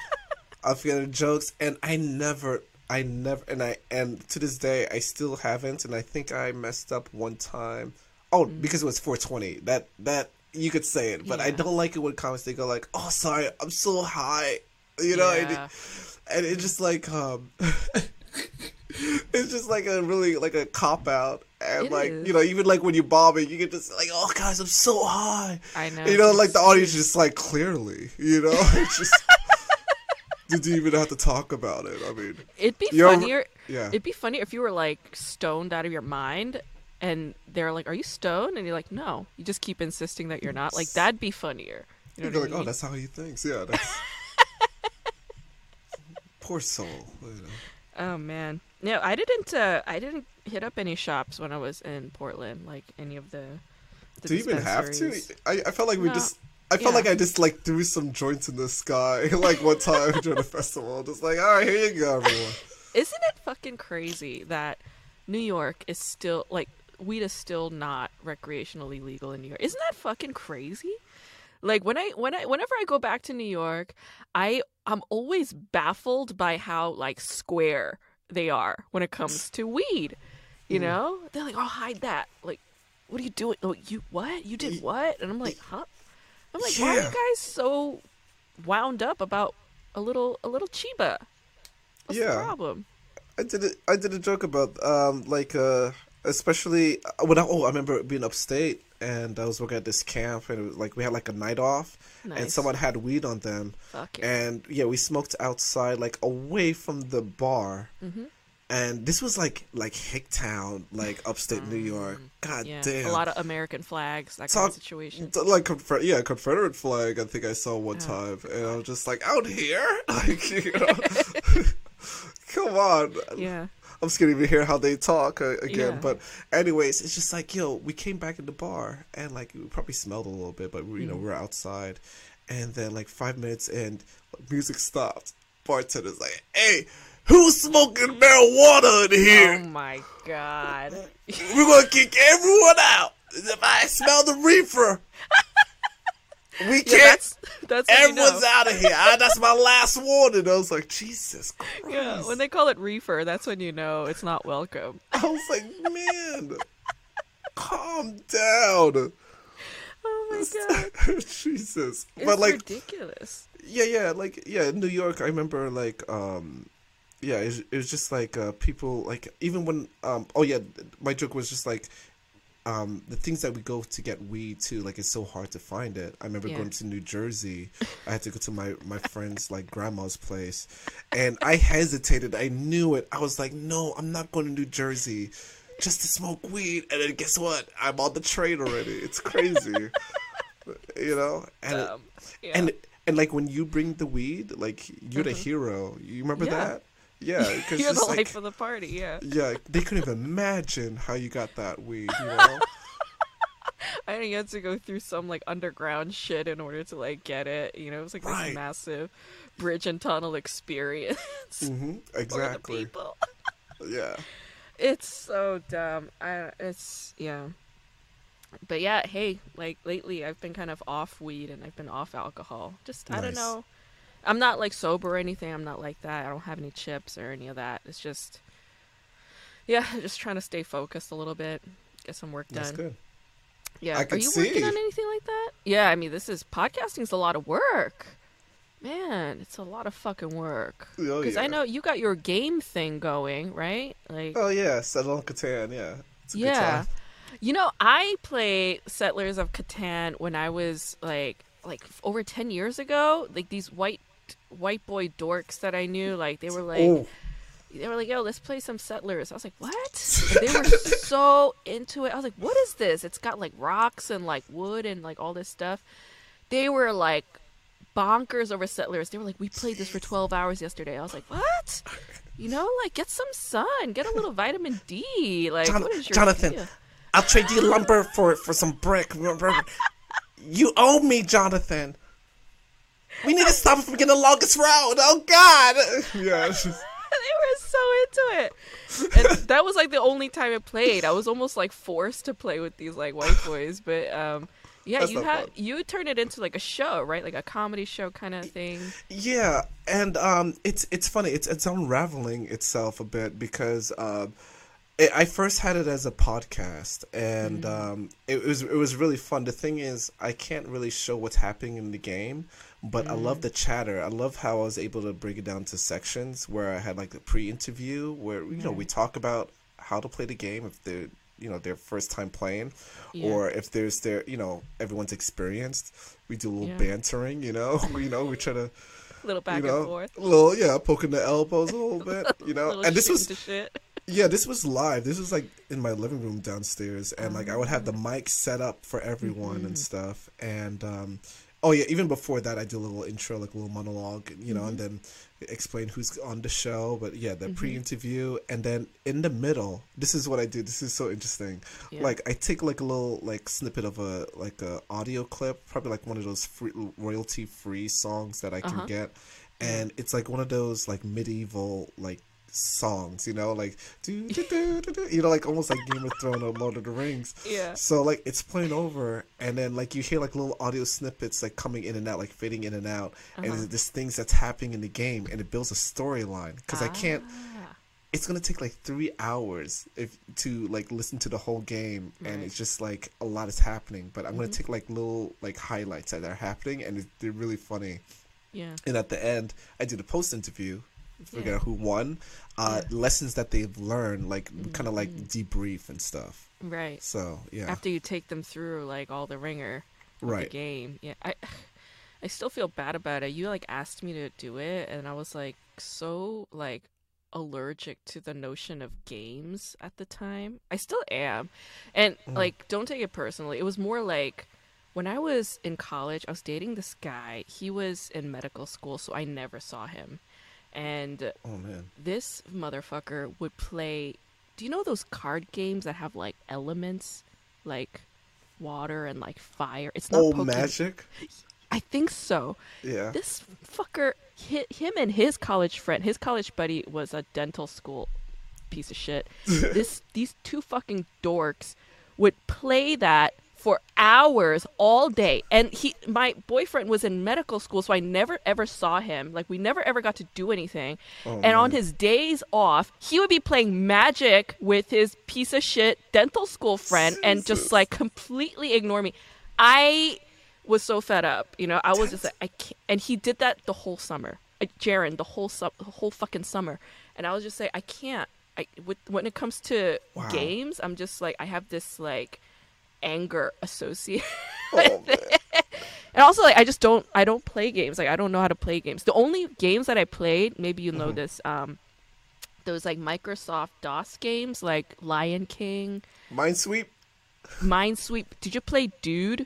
[LAUGHS] I'm forgetting jokes, and I never, I never, and I, and to this day, I still haven't. And I think I messed up one time. Oh, because it was 420. That that you could say it, but I Mm. Don't like it when comics they go like, oh, sorry, I'm so high. You know, and, Yeah. it, and it's just like, um. [LAUGHS] it's just like a really like a cop out and It like is. you know even like when you're bombing you get just like oh guys i'm so high I know. you know like the audience just like clearly you know [LAUGHS] it's just did you even have to talk about it i mean It'd be funnier. yeah It'd be funnier if you were like stoned out of your mind and they're like, "Are you stoned?" And you're like, "No." You just keep insisting that you're not. Like that'd be funnier. You know you're like I oh that's how he thinks yeah that's [LAUGHS] poor soul you know. Oh man. No, I didn't. Uh, I didn't hit up any shops when I was in Portland. Like any of the. the do you even have to. I, I felt like we No. just I felt Yeah. like I just like threw some joints in the sky [LAUGHS] like one time during a festival. Just like, all right, here you go, everyone. Isn't it fucking crazy that New York is still like weed is still not recreationally legal in New York? Isn't that fucking crazy? Like when I when I whenever I go back to New York, I I'm always baffled by how like square they are when it comes to weed. You Mm. know, they're like, "Oh, hide that." Like, what are you doing? Oh, you what? You did what? And I'm like, "Huh?" I'm like, "Why are you guys so wound up about a little a little chiba?" What's the problem? I did it. I did a joke about um like uh especially uh, when I oh I remember being upstate and I was working at this camp and it was like we had like a night off and someone had weed on them yeah. and yeah we smoked outside like away from the bar Mhm. and this was like like Hicktown like upstate New York. God Mm, yeah, damn. a lot of American flags, that kind Talk- of situation. like Confeder- yeah, Confederate flag. I think I saw one Oh, time, and I was just like, out here, [LAUGHS] like you know, [LAUGHS] [LAUGHS] come on. Yeah, I'm scared to even hear how they talk uh, again. Yeah. But anyways, it's just like yo, we came back in the bar, and like we probably smelled a little bit, but we, you know Mm. we're outside, and then like five minutes and music stopped. Bartender's like, hey. Who's smoking marijuana in here? Oh my god. [LAUGHS] We're gonna kick everyone out. If I smell the reefer, [LAUGHS] we Yeah, can't. that's that's when you Everyone's know. out of here. I, that's my [LAUGHS] last warning. I was like, Jesus Christ. Yeah, when they call it reefer, that's when you know it's not welcome. I was like, man, calm down. [LAUGHS] Oh my god, [LAUGHS] Jesus. it's but like, ridiculous. yeah, yeah, like, yeah, in New York, I remember like, um, yeah, it, was- it was just like uh, people like even when um oh yeah, my joke was just like. Um, the things that we go to get weed too, like it's so hard to find it. I remember Yeah. going to New Jersey. I had to go to my my friend's like grandma's place, and I hesitated. I knew it. I was like, no, I'm not going to New Jersey just to smoke weed. And then guess what? I'm on the train already. It's crazy, [LAUGHS] you know. And Um, yeah. and and like when you bring the weed, like you're the hero. You remember. Yeah. that? Yeah, because [LAUGHS] you're the just life of the party. Yeah, yeah, they couldn't even imagine how you got that weed. You know? [LAUGHS] I you had to go through some like underground shit in order to like get it. You know, it was like Right. this massive bridge and tunnel experience [LAUGHS] hmm for the Exactly. people. Yeah. It's so dumb. I it's yeah. But yeah, hey, like lately I've been kind of off weed and I've been off alcohol. Just I don't know. I'm not like sober or anything. I'm not like that. I don't have any chips or any of that. It's just yeah, [LAUGHS] just trying to stay focused a little bit, get some work That's done. good. Yeah. I Are you working on anything like that? Yeah, I mean, this is podcasting's a lot of work. Man, it's a lot of fucking work. Oh, Because yeah. I know you got your game thing going, right? Like Oh yeah, Settlers of Catan. Yeah. It's a good yeah. You know, I played Settlers of Catan when I was like like over 10 years ago. Like these white white boy dorks that I knew, like they were like oh, they were like, "Yo, let's play some Settlers." I was like, "What?" And [LAUGHS] they were so into it. I was like, "What is this?" It's got like rocks and like wood and like all this stuff. They were like bonkers over Settlers. They were like, "We played this for 12 hours yesterday." I was like, "What?" You know, like get some sun, get a little vitamin D. Like, Jon- what is your Jonathan, deal? I'll trade you lumber for for some brick. [LAUGHS] you owe me, Jonathan. We need to stop him from getting the longest road. Oh God. Yeah. [LAUGHS] they were so into it. And [LAUGHS] that was like the only time it played. I was almost like forced to play with these like white boys, but um yeah, That's you not had fun. you turn it into like a show, right? Like a comedy show kind of thing. Yeah, and um, it's it's funny. It's it's unraveling itself a bit because um, it, I first had it as a podcast, and um, it was it was really fun. The thing is, I can't really show what's happening in the game, but I love the chatter. I love how I was able to break it down to sections where I had like the pre-interview where you know we talk about how to play the game if they're you know their first time playing Yeah. or if there's their you know everyone's experienced we do a little Yeah. bantering you know [LAUGHS] you know we try to [LAUGHS] little back you know, and forth. a little yeah, poking the elbows a little bit, [LAUGHS] you know. Little and this was. Yeah, this was live. This was like in my living room downstairs, and like I would have the Oh. mic set up for everyone Mm-hmm. and stuff. And um, oh yeah, even before that, I do a little intro, like a little monologue, you know, and Mm-hmm. then explain who's on the show. But yeah, the pre-interview, and then in the middle, this is what I do. This is so interesting. Yeah. Like I take like a little like snippet of a like a audio clip, probably like one of those free, royalty free songs that I can Uh-huh. get, and it's like one of those like medieval like songs, you know, like do, do, do, do, do, you know, like almost like Game of Thrones or Lord of the Rings. Yeah. So like it's playing over, and then like you hear like little audio snippets like coming in and out, like fading in and out, and Uh-huh. there's this things that's happening in the game, and it builds a storyline. Because I can't. Ah. It's gonna take like three hours if to like listen to the whole game, and it's just like a lot is happening. But I'm gonna Mhm. take like little like highlights that are happening, and it, they're really funny. Yeah. And at the end, I do the post interview, figure Yeah. out who won, uh, lessons that they've learned, like kind of like Mm. debrief and stuff. Right. So yeah, After you take them through like all the ringer of the right. game. Yeah. I I still feel bad about it. You like asked me to do it and I was like so like allergic to the notion of games at the time. I still am. And Mm. like don't take it personally. It was more like when I was in college, I was dating this guy. He was in medical school, so I never saw him. And Oh man. this motherfucker would play do you know those card games that have like elements like water and like fire it's not Oh, Pokemon. magic. i think so Yeah. this fucker hit him and his college friend his college buddy was a dental school piece of shit [LAUGHS] this these two fucking dorks would play that for hours all day. And he my boyfriend was in medical school so i never ever saw him. Like we never ever got to do anything. Oh, and on his days off he would be playing magic with his piece of shit dental school friend and just like completely ignore me. I was so fed up you know? I was just like i can't and he did that the whole summer. Uh, Jaron, the whole su- the whole fucking summer. And i was just like i can't. I, with, when it comes to Wow. games i'm just like i have this like anger associated Oh, and also like i just don't i don't play games. Like i don't know how to play games. The only games that i played maybe you know Mm-hmm. this um those like microsoft dos games like lion king. Minesweep. minesweep. Did you play dude?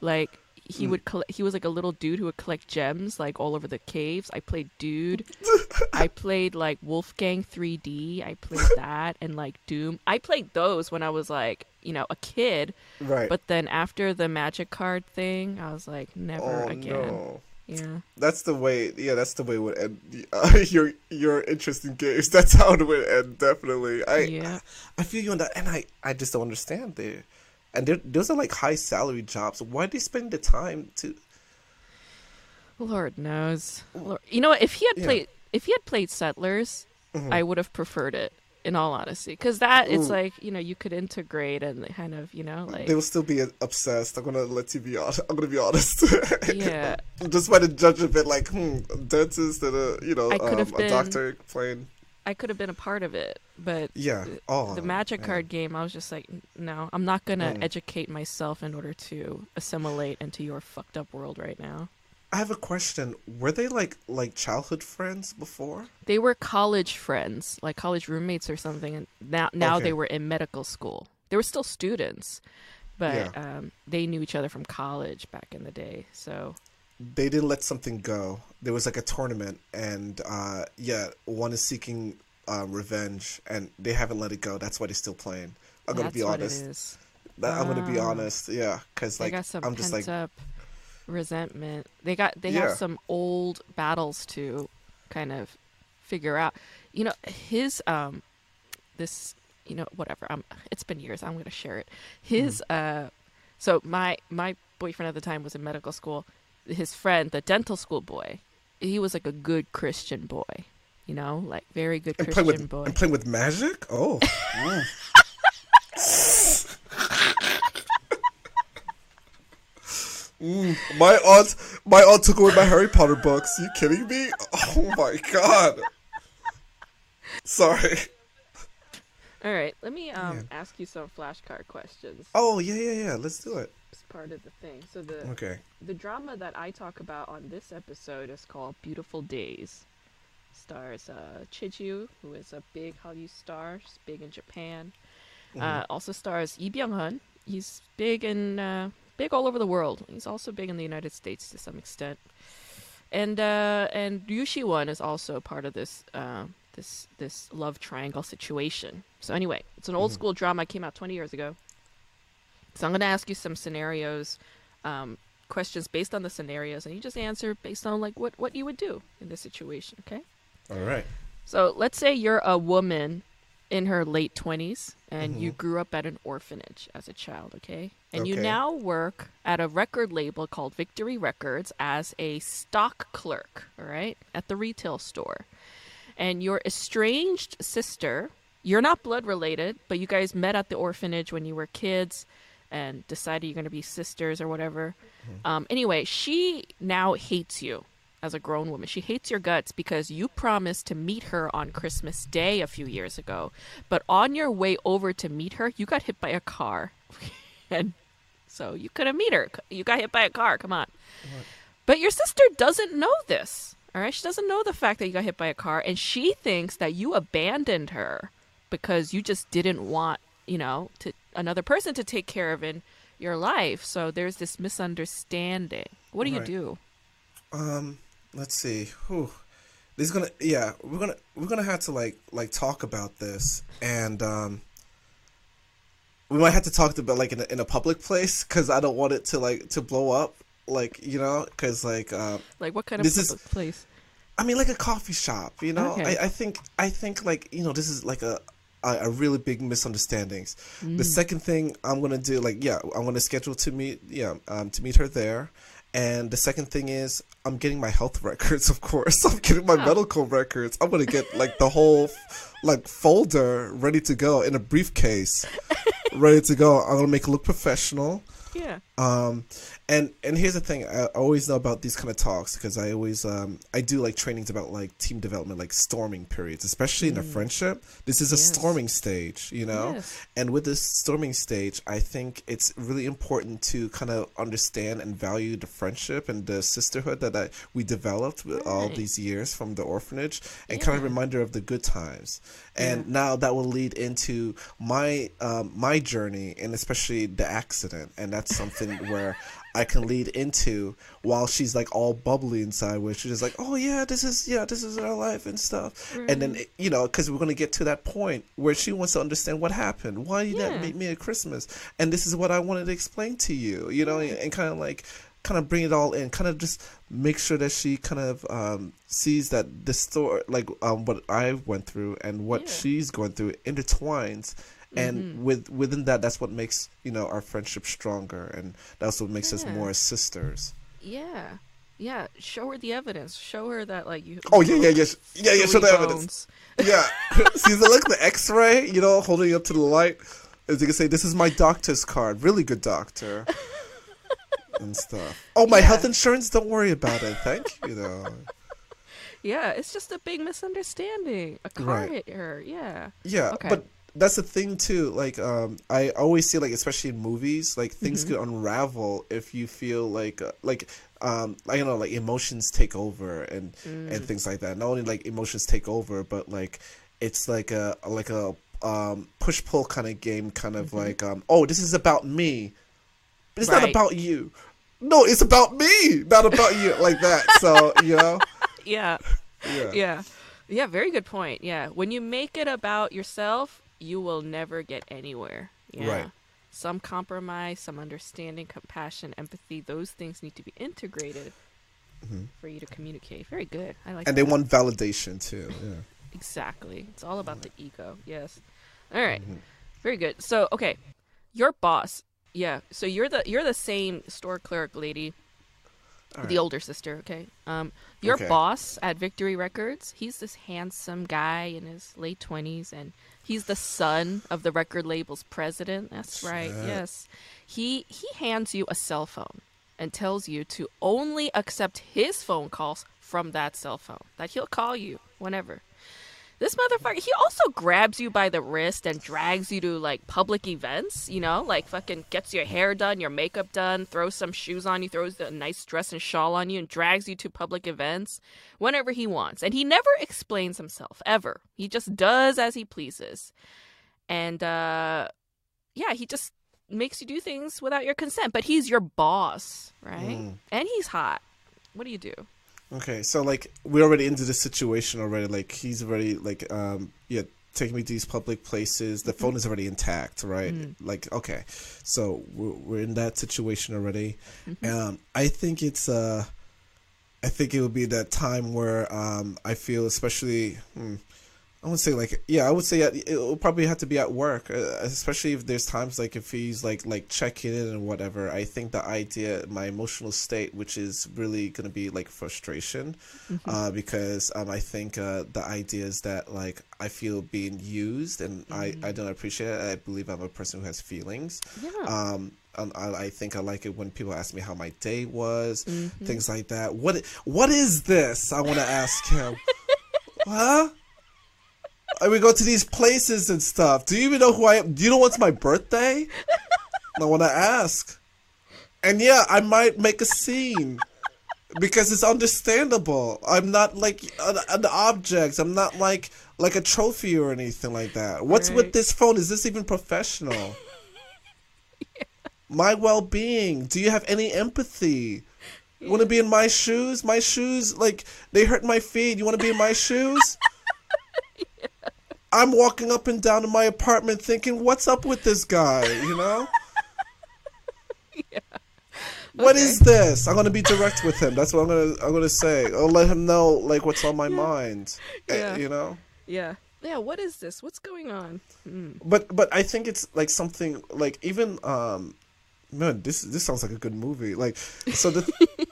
Like he Mm. would collect he was like a little dude who would collect gems like all over the caves i played dude [LAUGHS] i played like Wolfenstein 3D i played [LAUGHS] that and like doom i played those when i was like you know a kid Right. but then after the magic card thing i was like never oh again no. yeah That's the way. Yeah, that's the way it would end. Uh, [LAUGHS] your your interest in games. That's how it would end. Definitely. I Yeah. I feel you on that, and I I just don't understand there. And those are like high salary jobs. Why do they spend the time to? lord knows Lord. you know what if he had Yeah. played if he had played settlers Mhm. i would have preferred it in all honesty because that it's Ooh. like you know you could integrate and kind of you know like They will still be obsessed. I'm gonna let you be honest. I'm gonna be honest. [LAUGHS] Yeah. Just by the judge of it, like, hmm, dentist and a you know I um, a been- doctor playing. I could have been a part of it but Yeah. the- Oh, the magic man. card game i was just like no i'm not gonna Mm. educate myself in order to assimilate into your fucked up world right now I have a question. Were they like like childhood friends before? they were college friends like college roommates or something and now now Okay. they were in medical school they were still students but Yeah. um, they knew each other from college back in the day so they didn't let something go. There was like a tournament, and uh, yeah, one is seeking uh, revenge, and they haven't let it go. That's why they're still playing. I'm gonna That's be honest. it is. That- I'm gonna be honest. Yeah, because like got some I'm just like up resentment. They got they Yeah. have some old battles to kind of figure out. You know, his um this you know whatever. Um it's been years. I'm going to share it. His Mm-hmm. uh so my my boyfriend at the time was in medical school. His friend, the dental school boy, he was like a good Christian boy. You know, like very good and Christian with boy. and playing with magic. Oh. Mm. [LAUGHS] [LAUGHS] Mm, my aunt, my aunt took away my Harry Potter books. you kidding me? Oh my god. Sorry. All right, let me um Yeah. ask you some flashcard questions. Oh yeah, yeah, yeah. Let's do it. It's part of the thing. So the Okay. The drama that I talk about on this episode is called Beautiful Days. Stars uh, Choi Ji-woo, who is a big Hallyu star. She's big in Japan. Uh, also stars Lee Byung-hun. He's big in uh, big all over the world. He's also big in the United States to some extent. And uh, and Ryu Si-won is also part of this uh, this this love triangle situation. So anyway, it's an old school drama. It came out 20 years ago. So I'm going to ask you some scenarios, um, questions based on the scenarios, and you just answer based on like what what you would do in this situation. Okay. All right. So let's say you're a woman in her late 20s and you grew up at an orphanage as a child, okay? And you now work at a record label called Victory Records as a stock clerk, all right, at the retail store. And your estranged sister, you're not blood related, but you guys met at the orphanage when you were kids and decided you're going to be sisters or whatever. Um, anyway, she now hates you as a grown woman. She hates your guts because you promised to meet her on Christmas Day a few years ago. But on your way over to meet her, you got hit by a car. [LAUGHS] and so you couldn't meet her. You got hit by a car. Come on. But your sister doesn't know this. All right? She doesn't know the fact that you got hit by a car and she thinks that you abandoned her because you just didn't want, you know, to another person to take care of in your life. So there's this misunderstanding. What do you Right. do? Um, let's see. Whew. This is gonna yeah, we're gonna we're gonna have to like like talk about this and um we might have to talk about like in a, in a public place because I don't want it to like to blow up like you know because like uh, Like what kind of This is- place? I mean like a coffee shop you know? Okay. I, I think I think like you know this is like a a, really big misunderstandings. The second thing I'm gonna do like yeah I'm gonna schedule to meet yeah um, to meet her there. And the second thing is I'm getting my health [LAUGHS] records of course. I'm getting my medical records. I'm gonna get like the whole like folder ready to go in a briefcase. [LAUGHS] Ready to go. I'm gonna make it look professional. Yeah. Um, and and here's the thing: I always know about these kind of talks because I always um I do like trainings about like team development, like storming periods, especially in a friendship. This is a Mm. Yes. storming stage, you know. Yes. And with this storming stage, I think it's really important to kind of understand and value the friendship and the sisterhood that I, we developed with all Right. these years from the orphanage, and kind of reminder of the good times. And now that will lead into my um, my journey, and especially the accident, and that's something where. I can lead into while she's like all bubbly inside, where she's just like, "Oh yeah, this is yeah, this is our life and stuff." And then you know, because we're gonna get to that point where she wants to understand what happened. Why you Yeah. didn't meet me at Christmas? And this is what I wanted to explain to you. You know, and, kind of like, kind of bring it all in. Kind of just make sure that she kind of um, sees that the story, like um, what I went through and what Yeah. she's going through, intertwines. And Mm-hmm. with within that, that's what makes you know our friendship stronger, and that's what makes us more as sisters. Yeah. Yeah. Show her the evidence. Show her that like you. Oh yeah, yeah, yeah, [LAUGHS] yeah, yeah. Show the evidence. Yeah. [LAUGHS] [LAUGHS] See the look, the X-ray, you know, holding up to the light, as you can say, this is my doctor's card. Really good doctor. and stuff. Oh, my Yeah. health insurance. Don't worry about it. Thank you. Though. Yeah, it's just a big misunderstanding. A car Right. hit her. Yeah. Yeah, Okay. but that's the thing too. Like, um, I always see like, especially in movies, like things Mm-hmm. could unravel if you feel like, uh, like, um, I don't know, like emotions take over and Mm. and things like that. Not only like emotions take over, but like it's like a like a um push pull kind of game, kind of like um, oh, this is about me, but it's not Mm-hmm. About you. no, it's about me, not about you, like that. So you know, [LAUGHS] Yeah. yeah, Yeah. Yeah, very good point. Yeah. When you make it about yourself, you will never get anywhere. Yeah. Right. Some compromise, some understanding, compassion, empathy, those things need to be integrated for you to communicate. Very good. I like Mm-hmm. and they want validation too. Yeah. Exactly. It's all about the ego. Yes. All right. Mm-hmm. Very good. So, okay, your boss. Yeah. So you're the you're the same store clerk lady, the older sister. Okay. Um, your Okay. boss at Victory Records. He's this handsome guy in his late twenties, and he's the son of the record label's president. That's right. Shit. Yes. He he hands you a cell phone and tells you to only accept his phone calls from that cell phone. That he'll call you whenever. This motherfucker, he also grabs you by the wrist and drags you to like public events, you know, like fucking gets your hair done, your makeup done, throws some shoes on you, throws a nice dress and shawl on you, and drags you to public events whenever he wants. And he never explains himself, ever. He just does as he pleases. And, uh, yeah, he just makes you do things without your consent, but he's your boss, right? Mm. And he's hot. What do you do? Okay, so like we're already into this situation already. Like he's already like um yeah taking me to these public places. The phone is already intact, right? Like okay, so we're, we're in that situation already. Um, I think it's uh, I think it would be that time where um I feel especially. Hmm, I would say like yeah, I would say it will probably have to be at work, uh, especially if there's times like if he's like like checking in and whatever. I think the idea, my emotional state, which is really gonna be like frustration, uh, because um, I think uh, the idea is that like I feel being used and I I don't appreciate it. I believe I'm a person who has feelings. Yeah. Um, and I, I think I like it when people ask me how my day was, things like that. What what is this? I want to ask him. [LAUGHS] huh? I would go to these places and stuff. Do you even know who I am? Do you know what's my birthday? I want to ask. And yeah, I might make a scene because it's understandable. I'm not like an, an object. I'm not like like a trophy or anything like that. What's with this phone? Is this even professional? [LAUGHS] My well-being. Do you have any empathy? You want to be in my shoes? My shoes, like they hurt my feet. You want to be in my shoes? I'm walking up and down in my apartment thinking, "What's up with this guy?" You know. [LAUGHS] What is this? I'm gonna be direct with him. That's what I'm gonna I'm gonna say. I'll let him know like what's on my mind. Eh, Yeah. You know. Yeah. Yeah, what is this? What's going on? But but I think it's like something like even um man this this sounds like a good movie like so the [LAUGHS]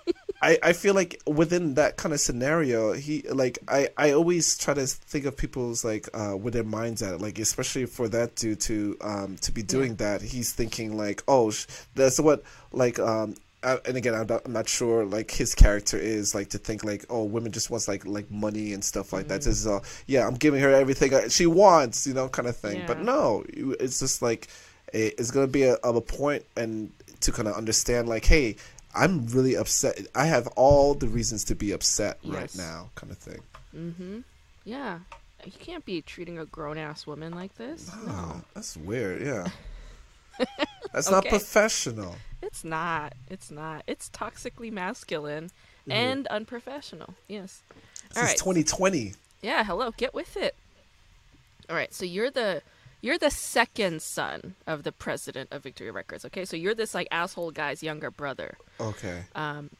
I, I feel like within that kind of scenario he like I, I always try to think of people's like uh where their minds at like especially for that dude to um to be doing that he's thinking like oh sh- that's what like um uh, and again I'm not, I'm not sure like his character is like to think like oh women just wants like like money and stuff like that. This is all yeah I'm giving her everything I- she wants you know kind of thing. But no it's just like it- it's gonna be a, of a point and to kind of understand like hey i'm really upset i have all the reasons to be upset right now kind of thing Mm-hmm. Yeah. You can't be treating a grown ass woman like this. oh that's weird yeah [LAUGHS] that's not professional It's not. It's not. It's toxically masculine and unprofessional. Yes. this All is right. 2020 Yeah, hello, get with it. All right, so you're the you're the second son of the president of Victory Records. Okay, so you're this like asshole guy's younger brother. okay Um,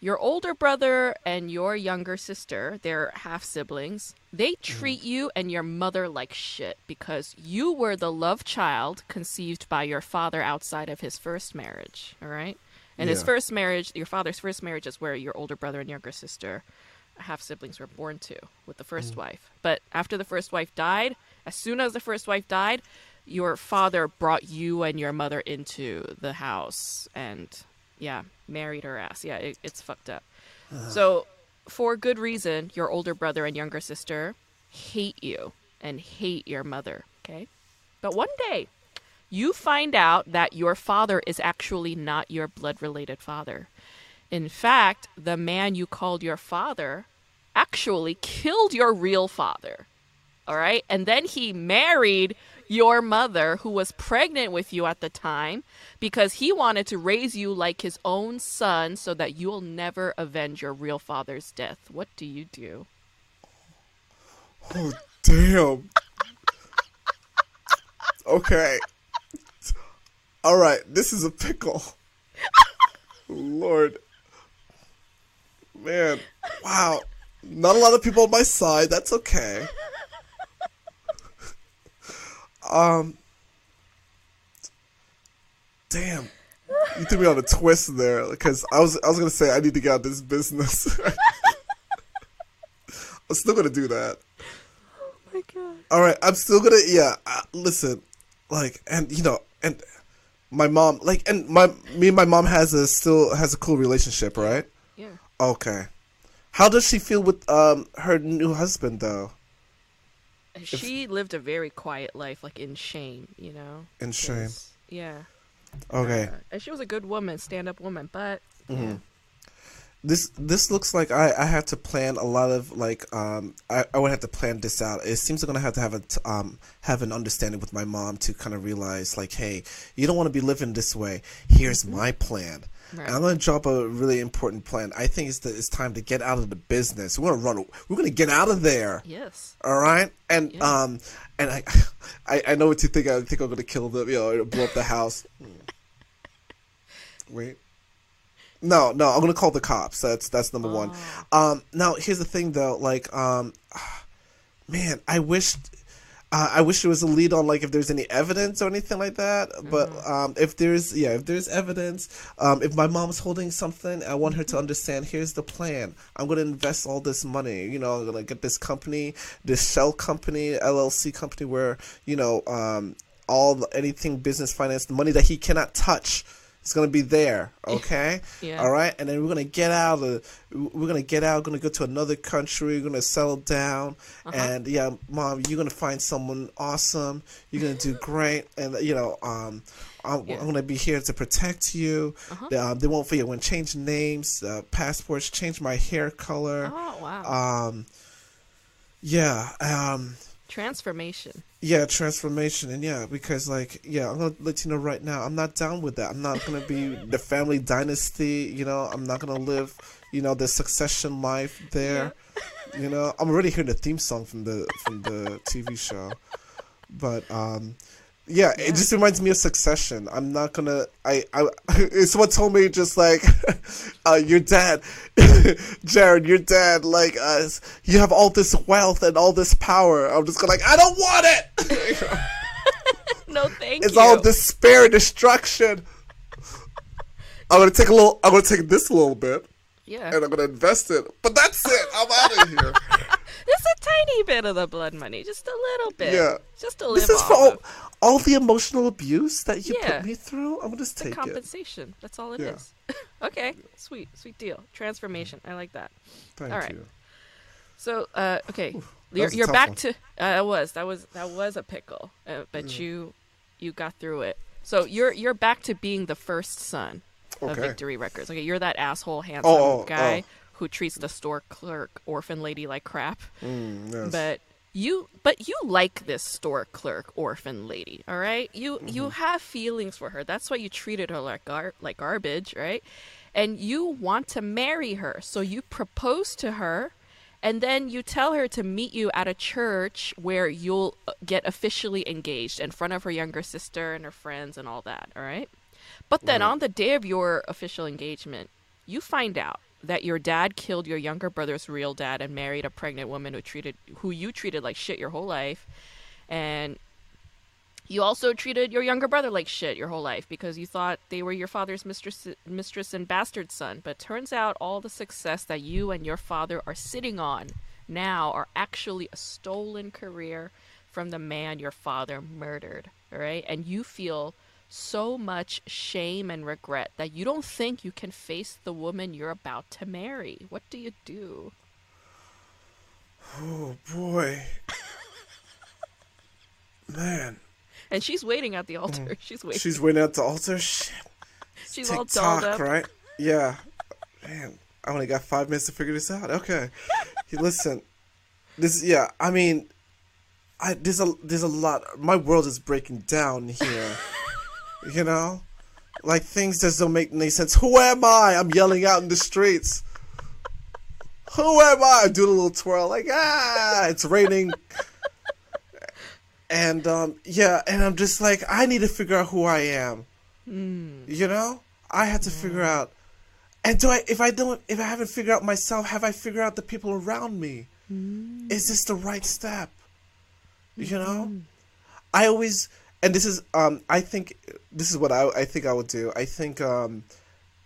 your older brother and your younger sister, they're half siblings. They treat you and your mother like shit because you were the love child conceived by your father outside of his first marriage. All right, and his first marriage, your father's first marriage, is where your older brother and younger sister, half siblings, were born to with the first wife. But after the first wife died, as soon as the first wife died, your father brought you and your mother into the house and yeah married her ass. Yeah it, it's fucked up. So for good reason your older brother and younger sister hate you and hate your mother okay? But one day you find out that your father is actually not your blood related father. In fact the man you called your father actually killed your real father all right and then he married your mother, who was pregnant with you at the time, because he wanted to raise you like his own son so that you'll never avenge your real father's death. What do you do? Oh, damn. okay. All right, this is a pickle. Lord. Man, wow. Not a lot of people on my side. That's okay. Um Damn. You threw me on a twist there because I was I was gonna say I need to get out of this business. [LAUGHS] I'm still gonna do that. Oh my god. All right, I'm still gonna yeah. Uh, listen, like, and you know, and my mom, like, and my me and my mom has a still has a cool relationship, right? Yeah. Okay. How does she feel with um her new husband though? She lived a very quiet life, like in shame, you know. In shame. Yeah. Okay. Uh, and she was a good woman, stand up woman, but Mm-hmm. yeah. This this looks like I I had to plan a lot of like um I, I would have to plan this out. It seems I'm gonna have to have a t- um have an understanding with my mom to kind of realize like hey you don't want to be living this way. Here's my plan. Right. I'm gonna drop a really important plan. I think it's it's time to get out of the business. We're gonna run. We're gonna get out of there. Yes. All right, and Yeah. um, and I, [LAUGHS] I, I know what you think. I think I'm gonna kill them. You know, blow up the house. [LAUGHS] Wait. No, no, I'm gonna call the cops. That's that's number one. Um, now here's the thing though. Like, um, [SIGHS] man, I wish, uh, I wish there was a lead on like if there's any evidence or anything like that. But um, if there's, yeah, if there's evidence, um, if my mom's holding something, I want her to understand. Here's the plan. I'm gonna invest all this money. You know, I'm gonna get this company, this shell company, LLC company, where you know, um, all anything business finance, the money that he cannot touch. Is gonna be there, [LAUGHS] okay? Yeah. All right, and then we're gonna get out of. We're gonna get out. Gonna go to another country. We're gonna settle down, and yeah, mom, you're gonna find someone awesome. You're gonna do great, and you know, um, I'm, Yeah. I'm gonna be here to protect you. Um, they won't forget. When change names, uh, passports, change my hair color. Oh wow. Um, yeah, um, Transformation. yeah, transformation, and yeah, because like, yeah, I'm gonna let you know right now, I'm not down with that. I'm not gonna be [LAUGHS] the family dynasty. You know, I'm not gonna live, you know, the succession life there. You know, I'm already hearing the theme song from the from the TV show, but um, yeah, it just reminds me of Succession. I'm not gonna. I. I. [LAUGHS] Someone told me just like, [LAUGHS] uh, your dad, [LAUGHS] Jaron, your dad, like us. You have all this wealth and all this power. I'm just gonna like, I don't want it. No, thank it's you. It's all despair, and destruction. I'm gonna take a little. I'm gonna take this a little bit, yeah. and I'm gonna invest it. But that's it. I'm out of here. Just a tiny bit of the blood money, just a little bit. Yeah. Just a little. This is for all, all the emotional abuse that you Yeah. put me through. I'm gonna just take it. compensation. That's all it is. Yeah. [LAUGHS] okay, sweet, sweet deal. Transformation. I like that. Thank all right. you. So, uh, okay, that you're, you're back one. to. Uh, that was that was that was a pickle, uh, but you you got through it. So you're you're back to being the first son of Victory Records. Okay, you're that asshole handsome Oh, oh, guy oh. Who treats the store clerk orphan lady like crap. Mm, yes. But you but you like this store clerk orphan lady, all right? You Mm-hmm. you have feelings for her. That's why you treated her like gar- like garbage, right? And you want to marry her. So you propose to her and then you tell her to meet you at a church where you'll uh, get officially engaged in front of her younger sister and her friends and all that, all right? But then on the day of your official engagement, you find out that your dad killed your younger brother's real dad and married a pregnant woman who treated who you treated like shit your whole life. And you also treated your younger brother like shit your whole life because you thought they were your father's mistress mistress and bastard son. But turns out all the success that you and your father are sitting on now are actually a stolen career from the man your father murdered. All right? And you feel so much shame and regret that you don't think you can face the woman you're about to marry. What do you do? oh boy, man, And she's waiting at the altar. [LAUGHS] She's waiting. Mm. she's waiting at the altar. Shit. She's all dolled up. right? Yeah, man, I only got five minutes to figure this out. Okay, [LAUGHS] listen, this yeah, I mean, I there's a there's a lot. My world is breaking down here. [LAUGHS] you know, like things just don't make any sense. Who am I? I'm yelling out in the streets. Who am I? I do a little twirl, like ah, it's raining. and um, yeah, and I'm just like, I need to figure out who I am. Mm. You know, I have to figure out. And do I? If I don't, if I haven't figured out myself, have I figured out the people around me? Mm. Is this the right step? You know, mm. I always, and this is, um, I think this is what I, I think I would do. I think, um,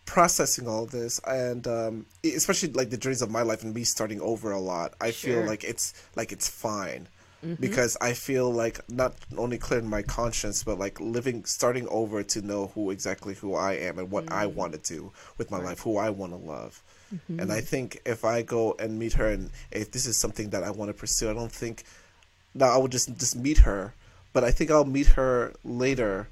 processing all this and um, especially like the journeys of my life and me starting over a lot i sure. feel like it's like it's fine mm-hmm. because i feel like not only clearing my conscience but like living starting over to know who exactly who i am and what mm-hmm. i want to do with my right. life who i want to love mm-hmm. and i think if i go and meet her and if this is something that i want to pursue i don't think now i would just just meet her but i think i'll meet her later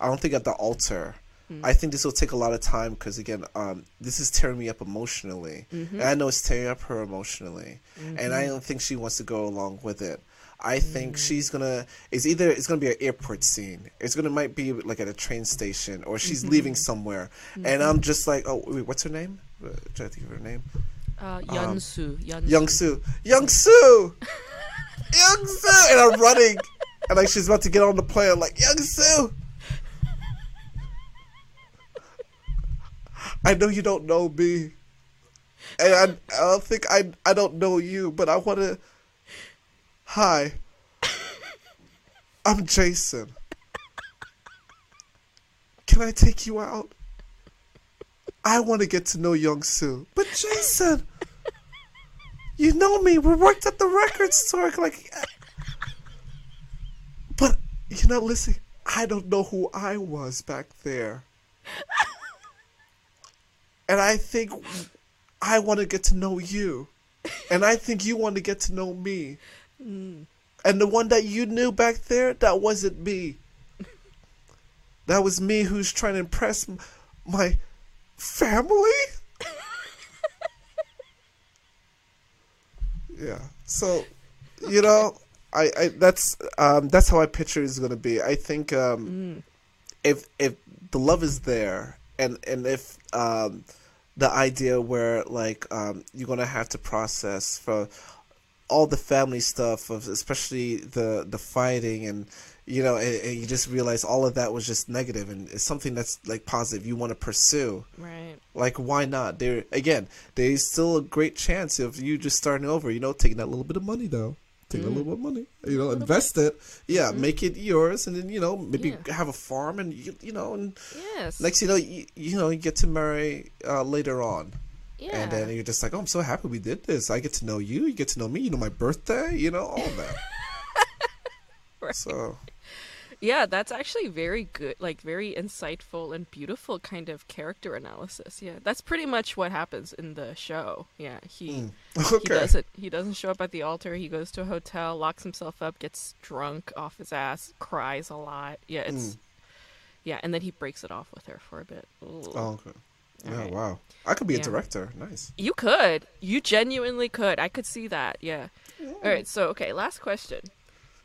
i don't think at the altar Mm-hmm. I think this will take a lot of time because again, um, this is tearing me up emotionally, mm-hmm. and I know it's tearing up her emotionally, mm-hmm. and I don't think she wants to go along with it. I think mm. she's gonna. It's either it's gonna be an airport scene. It's gonna might be like at a train station, or she's mm-hmm. leaving somewhere, and mm-hmm. I'm just like, oh, wait, what's her name? Uh, try to think of her name. Uh, Youngsu. Um, Youngsu. Youngsu. Youngsu. And I'm running, and like she's about to get on the plane. Like Youngsu. I know you don't know me, and I, I don't think I I don't know you, but I want to. Hi, I'm Jason. Can I take you out? I want to get to know Young Soo, but Jason, you know me. We worked at the record store, like. Know, listen. I don't know who I was back there. [LAUGHS] And I think I want to get to know you. And I think you want to get to know me. Mm. And the one that you knew back there, that wasn't me. That was me who's trying to impress my family. [LAUGHS] yeah. So, you know, I, I that's um, that's how I picture it's going to be. I think um, mm. if if the love is there, and and if um, the idea where like um, you're gonna have to process for all the family stuff of especially the the fighting and you know and, and, you just realize all of that was just negative and it's something that's like positive you want to pursue right like why not there again there's still a great chance of you just starting over you know taking that little bit of money though take mm-hmm. a little bit of money, you know, invest bit. it. Yeah, mm-hmm. make it yours, and then you know maybe yeah. have a farm, and you, you know, and yes. next you know you, you know you get to marry uh, later on. Yeah. And then you're just like, oh, I'm so happy we did this. I get to know you. You get to know me. You know my birthday. You know all that. [LAUGHS] right. So yeah, that's actually very good, like very insightful and beautiful kind of character analysis. Yeah, that's pretty much what happens in the show. Yeah, he mm. [LAUGHS] okay. he doesn't he doesn't show up at the altar. He goes to a hotel, locks himself up, gets drunk off his ass, cries a lot. Yeah, it's mm. yeah, and then he breaks it off with her for a bit. Ooh. Oh, okay. Yeah, right. wow. I could be yeah. a director. Nice. You could. You genuinely could. I could see that. Yeah. yeah. All right. So, okay, last question.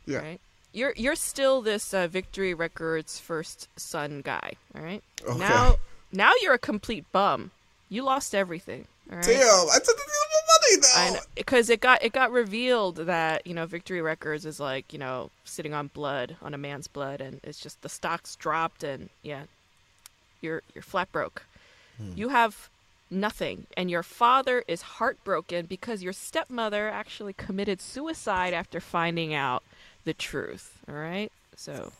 Yeah. Right you're you're still this uh, Victory Records first son guy, all right? Okay. Now now you're a complete bum. You lost everything. Damn, I took the money though. Because it got it got revealed that you know Victory Records is like you know sitting on blood on a man's blood, and it's just the stocks dropped, and yeah, you're you're flat broke. Hmm. You have nothing, and your father is heartbroken because your stepmother actually committed suicide after finding out the truth. All right. So,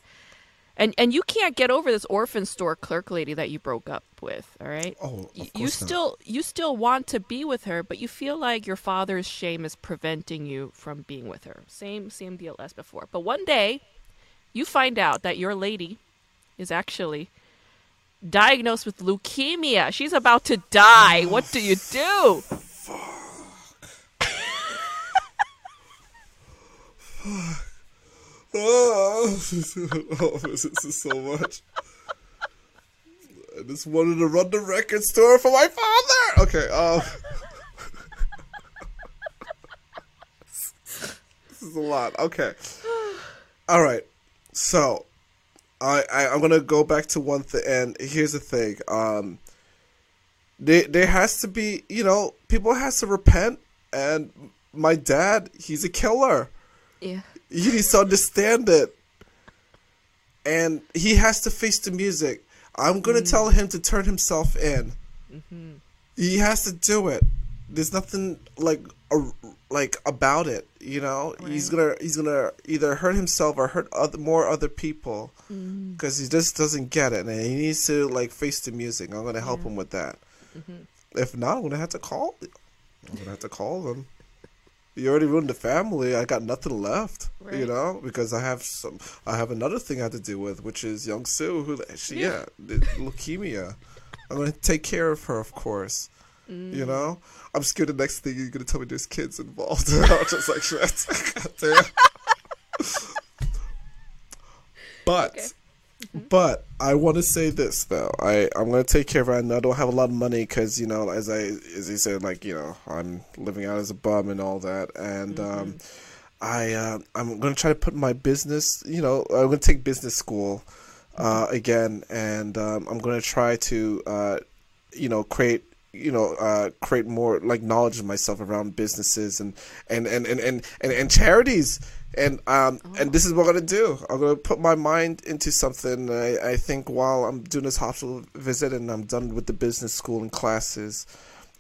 and and you can't get over this orphan store clerk lady that you broke up with. All right. Oh, you still you still want to be with her, but you feel like your father's shame is preventing you from being with her. Same same deal as before. But one day, you find out that your lady is actually diagnosed with leukemia. She's about to die. What do you do? Fuck. Fuck. [LAUGHS] Oh, [LAUGHS] oh this is so much. I just wanted to run the record store for my father. Okay, um, this is a lot. Okay, All right. So, I, I I'm gonna go back to one thing, and here's the thing. Um, there there has to be, you know, people has to repent, and my dad, he's a killer. Yeah. He needs to understand it, and he has to face the music. I'm gonna Mm. tell him to turn himself in. Mm-hmm. He has to do it. There's nothing like a, like about it, you know. He's gonna he's gonna either hurt himself or hurt other more other people because he just doesn't get it, and he needs to like face the music. I'm gonna help him with that. Mm-hmm. If not, I'm gonna have to call. I'm gonna have to call them. You already ruined the family. I got nothing left, you know, because I have some. I have another thing I have to deal with, which is young Sue, who she Yeah. yeah, leukemia. I'm gonna take care of her, of course. Mm. You know, I'm scared the next thing you're gonna tell me there's kids involved. [LAUGHS] I'm just like [LAUGHS] shit. [LAUGHS] God damn. but, Okay. But I want to say this though. I I'm gonna take care of it. I I don't have a lot of money because you know, as I as he said, like you know, I'm living out as a bum and all that, and um, I uh, I'm gonna try to put my business. You know, I'm gonna take business school uh, again, and um, I'm gonna try to uh, you know create you know uh, create more like knowledge of myself around businesses and and and and and, and, and charities. And um and this is what I'm gonna do. I'm gonna put my mind into something. I, I think while I'm doing this hospital visit and I'm done with the business school and classes,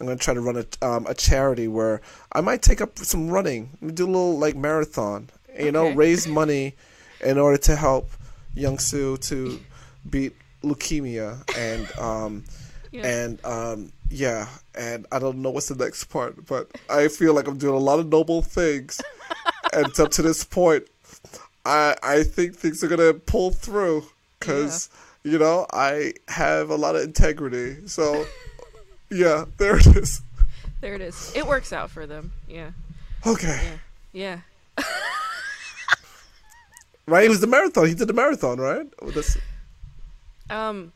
I'm gonna try to run a um, a charity where I might take up some running, do a little like marathon. You know, raise money in order to help young Sue to beat leukemia and um [LAUGHS] Yeah. and um yeah and I don't know what's the next part, but I feel like I'm doing a lot of noble things, [LAUGHS] and up to this point, I I think things are gonna pull through because you know I have a lot of integrity. So [LAUGHS] yeah, there it is. There it is. It works out for them. Yeah. Okay. Yeah. [LAUGHS] Right, it was the marathon. He did the marathon, right? Oh, that's- Um,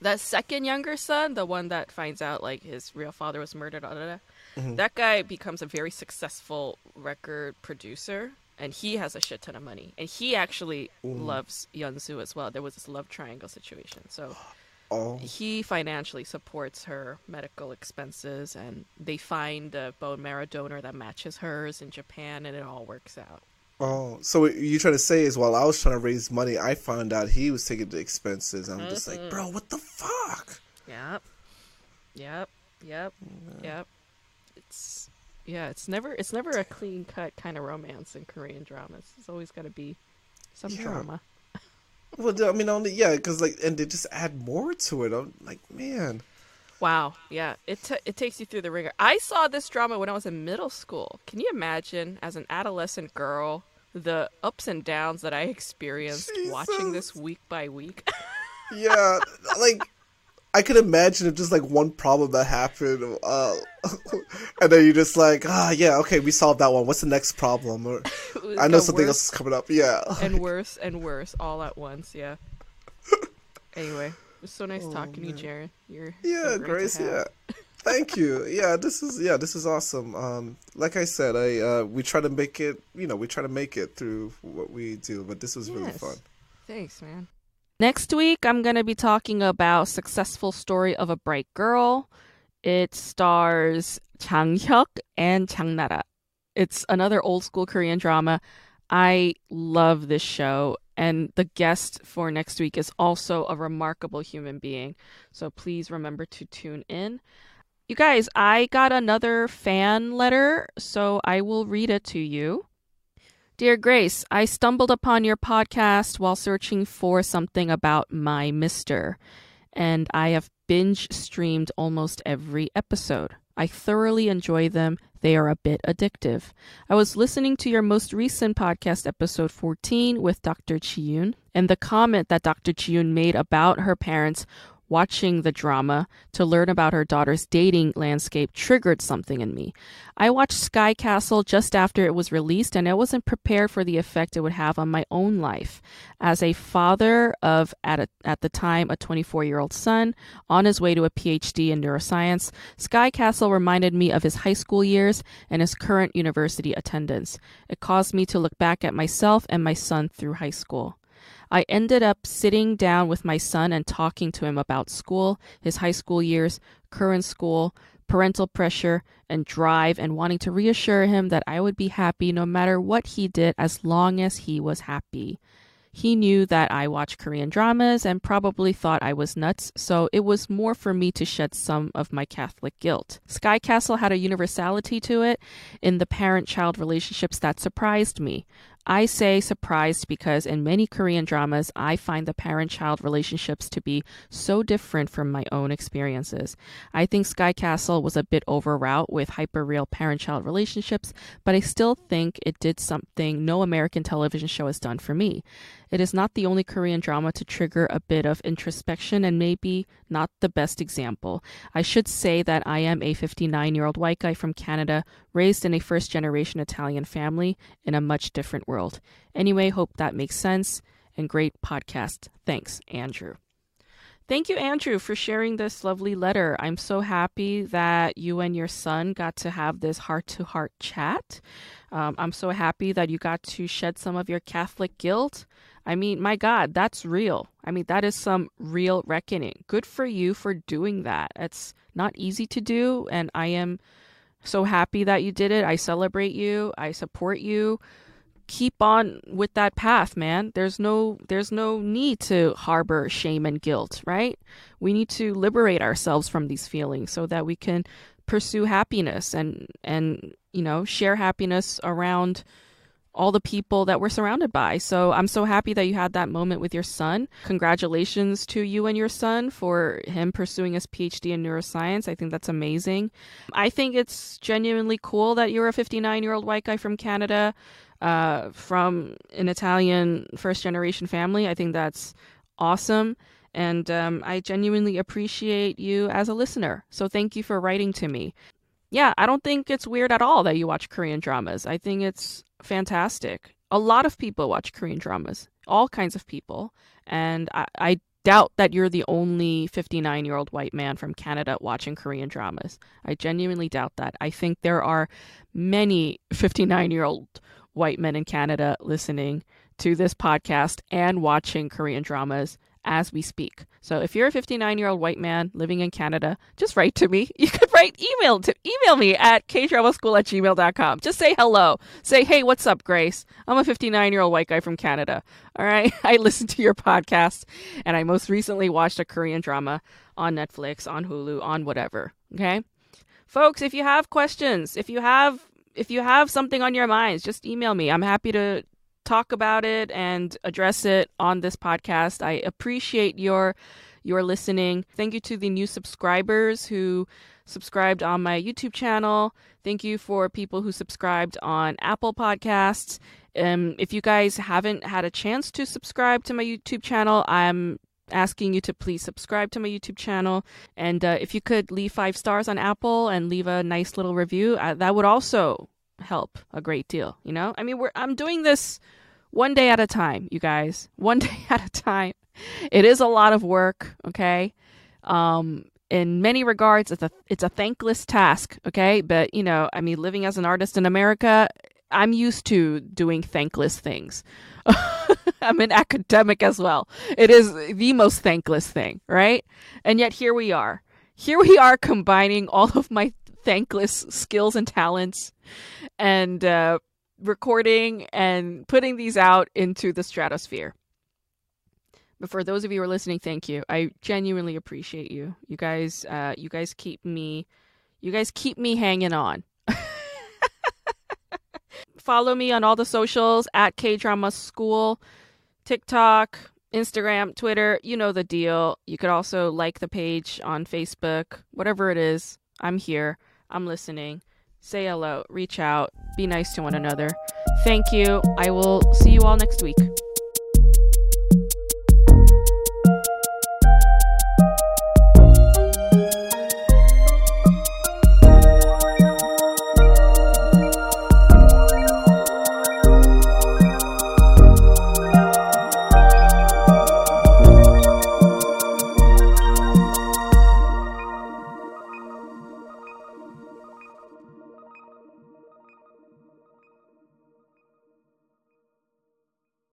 that second younger son, the one that finds out like his real father was murdered, da, da, da, Mm-hmm. that guy becomes a very successful record producer, and he has a shit ton of money, and he actually loves Yunsu as well. There was this love triangle situation, so [GASPS] oh, he financially supports her medical expenses, and they find a bone marrow donor that matches hers in Japan, and it all works out. oh. So what you trying to say is while I was trying to raise money, I found out he was taking the expenses. I'm just like, bro, what the fuck? Yep. Yep. Yep. Yep. It's yeah, it's never it's never a clean cut kind of romance in Korean dramas. It's always got to be some Yeah. drama. Well, I mean, only yeah, because like, and they just add more to it. I'm like, man. Wow. Yeah. It t- it takes you through the ringer. I saw this drama when I was in middle school. Can you imagine as an adolescent girl the ups and downs that I experienced watching this week by week? [LAUGHS] Yeah, like I could imagine if just like one problem that happened, uh, [LAUGHS] and then you're just like, ah, yeah, okay, we solved that one. What's the next problem? Or [LAUGHS] I know something else is coming up. Yeah. [LAUGHS] and worse and worse all at once. Yeah. Anyway, it's so nice talking to you, Jaron. You're so Oh, Yeah, great Grace. Yeah. Thank you. Yeah, this is yeah, this is awesome. Um, like I said, I uh, we try to make it. You know, we try to make it through what we do, but this was really fun. Thanks, man. Next week, I'm going to be talking about Successful Story of a Bright Girl. It stars Jang Hyuk and Jang Nara. It's another old school Korean drama. I love this show, and the guest for next week is also a remarkable human being. So please remember to tune in. You guys, I got another fan letter, so I will read it to you. Dear Grace, I stumbled upon your podcast while searching for something about my mister, and I have binge streamed almost every episode. I thoroughly enjoy them. They are a bit addictive. I was listening to your most recent podcast, episode 14, with Dr. Chiyun, and the comment that Dr. Chiyun made about her parents watching the drama to learn about her daughter's dating landscape triggered something in me. I watched Sky Castle just after it was released and I wasn't prepared for the effect it would have on my own life. As a father of, at, a, at the time, a 24 year old son on his way to a PhD in neuroscience, Sky Castle reminded me of his high school years and his current university attendance. It caused me to look back at myself and my son through high school. I ended up sitting down with my son and talking to him about school, his high school years, current school, parental pressure, and drive, and wanting to reassure him that I would be happy no matter what he did as long as he was happy. He knew that I watched Korean dramas and probably thought I was nuts, so it was more for me to shed some of my Catholic guilt. Sky Castle had a universality to it in the parent child relationships that surprised me. I say surprised because in many Korean dramas, I find the parent child relationships to be so different from my own experiences. I think Sky Castle was a bit overwrought with hyperreal parent child relationships, but I still think it did something no American television show has done for me. It is not the only Korean drama to trigger a bit of introspection and maybe not the best example. I should say that I am a 59 year old white guy from Canada, raised in a first generation Italian family in a much different world. Anyway, hope that makes sense and great podcast. Thanks, Andrew. Thank you, Andrew, for sharing this lovely letter. I'm so happy that you and your son got to have this heart to heart chat. Um, I'm so happy that you got to shed some of your Catholic guilt. I mean, my God, that's real. I mean, that is some real reckoning. Good for you for doing that. It's not easy to do, and I am so happy that you did it. I celebrate you. I support you. Keep on with that path, man. There's no there's no need to harbor shame and guilt, right? We need to liberate ourselves from these feelings so that we can pursue happiness and and you know, share happiness around all the people that we're surrounded by. So I'm so happy that you had that moment with your son. Congratulations to you and your son for him pursuing his PhD in neuroscience. I think that's amazing. I think it's genuinely cool that you're a 59 year old white guy from Canada, uh, from an Italian first generation family. I think that's awesome. And um, I genuinely appreciate you as a listener. So thank you for writing to me yeah, I don't think it's weird at all that you watch Korean dramas. I think it's fantastic. A lot of people watch Korean dramas, all kinds of people. And I, I doubt that you're the only 59 year old white man from Canada watching Korean dramas. I genuinely doubt that. I think there are many 59 year old white men in Canada listening to this podcast and watching Korean dramas as we speak. So if you're a 59 year old white man living in Canada, just write to me. [LAUGHS] You could write email to email me at kdramaschool at gmail.com. Just say hello. Say, hey, what's up, Grace? I'm a 59 year old white guy from Canada. All right. [LAUGHS] I listened to your podcast and I most recently watched a Korean drama on Netflix, on Hulu, on whatever. Okay. Folks, if you have questions, if you have if you have something on your minds, just email me. I'm happy to talk about it and address it on this podcast. I appreciate your your listening. Thank you to the new subscribers who subscribed on my YouTube channel. Thank you for people who subscribed on Apple Podcasts. Um, if you guys haven't had a chance to subscribe to my YouTube channel, I'm asking you to please subscribe to my YouTube channel. And uh, if you could leave five stars on Apple and leave a nice little review, uh, that would also help a great deal. You know, I mean, we're I'm doing this one day at a time, you guys. [LAUGHS] One day at a time. It is a lot of work, okay? Um, in many regards, it's a it's a thankless task, okay? But you know, I mean, living as an artist in America, I'm used to doing thankless things. [LAUGHS] [LAUGHS] I'm an academic as well. It is the most thankless thing, right? And yet here we are. Here we are combining [LAUGHS] all of my thankless skills and talents and uh, recording and putting these out into the stratosphere. But for those of you who are listening, thank you. I genuinely appreciate you. You guys, uh, you guys keep me, you guys keep me hanging on. Follow me on all the socials at K Drama School, TikTok, Instagram, Twitter. You know the deal. You could also like the page on Facebook. Whatever it is, I'm here. I'm listening say hello, reach out, be nice to one another. Thank you. I will see you all next week.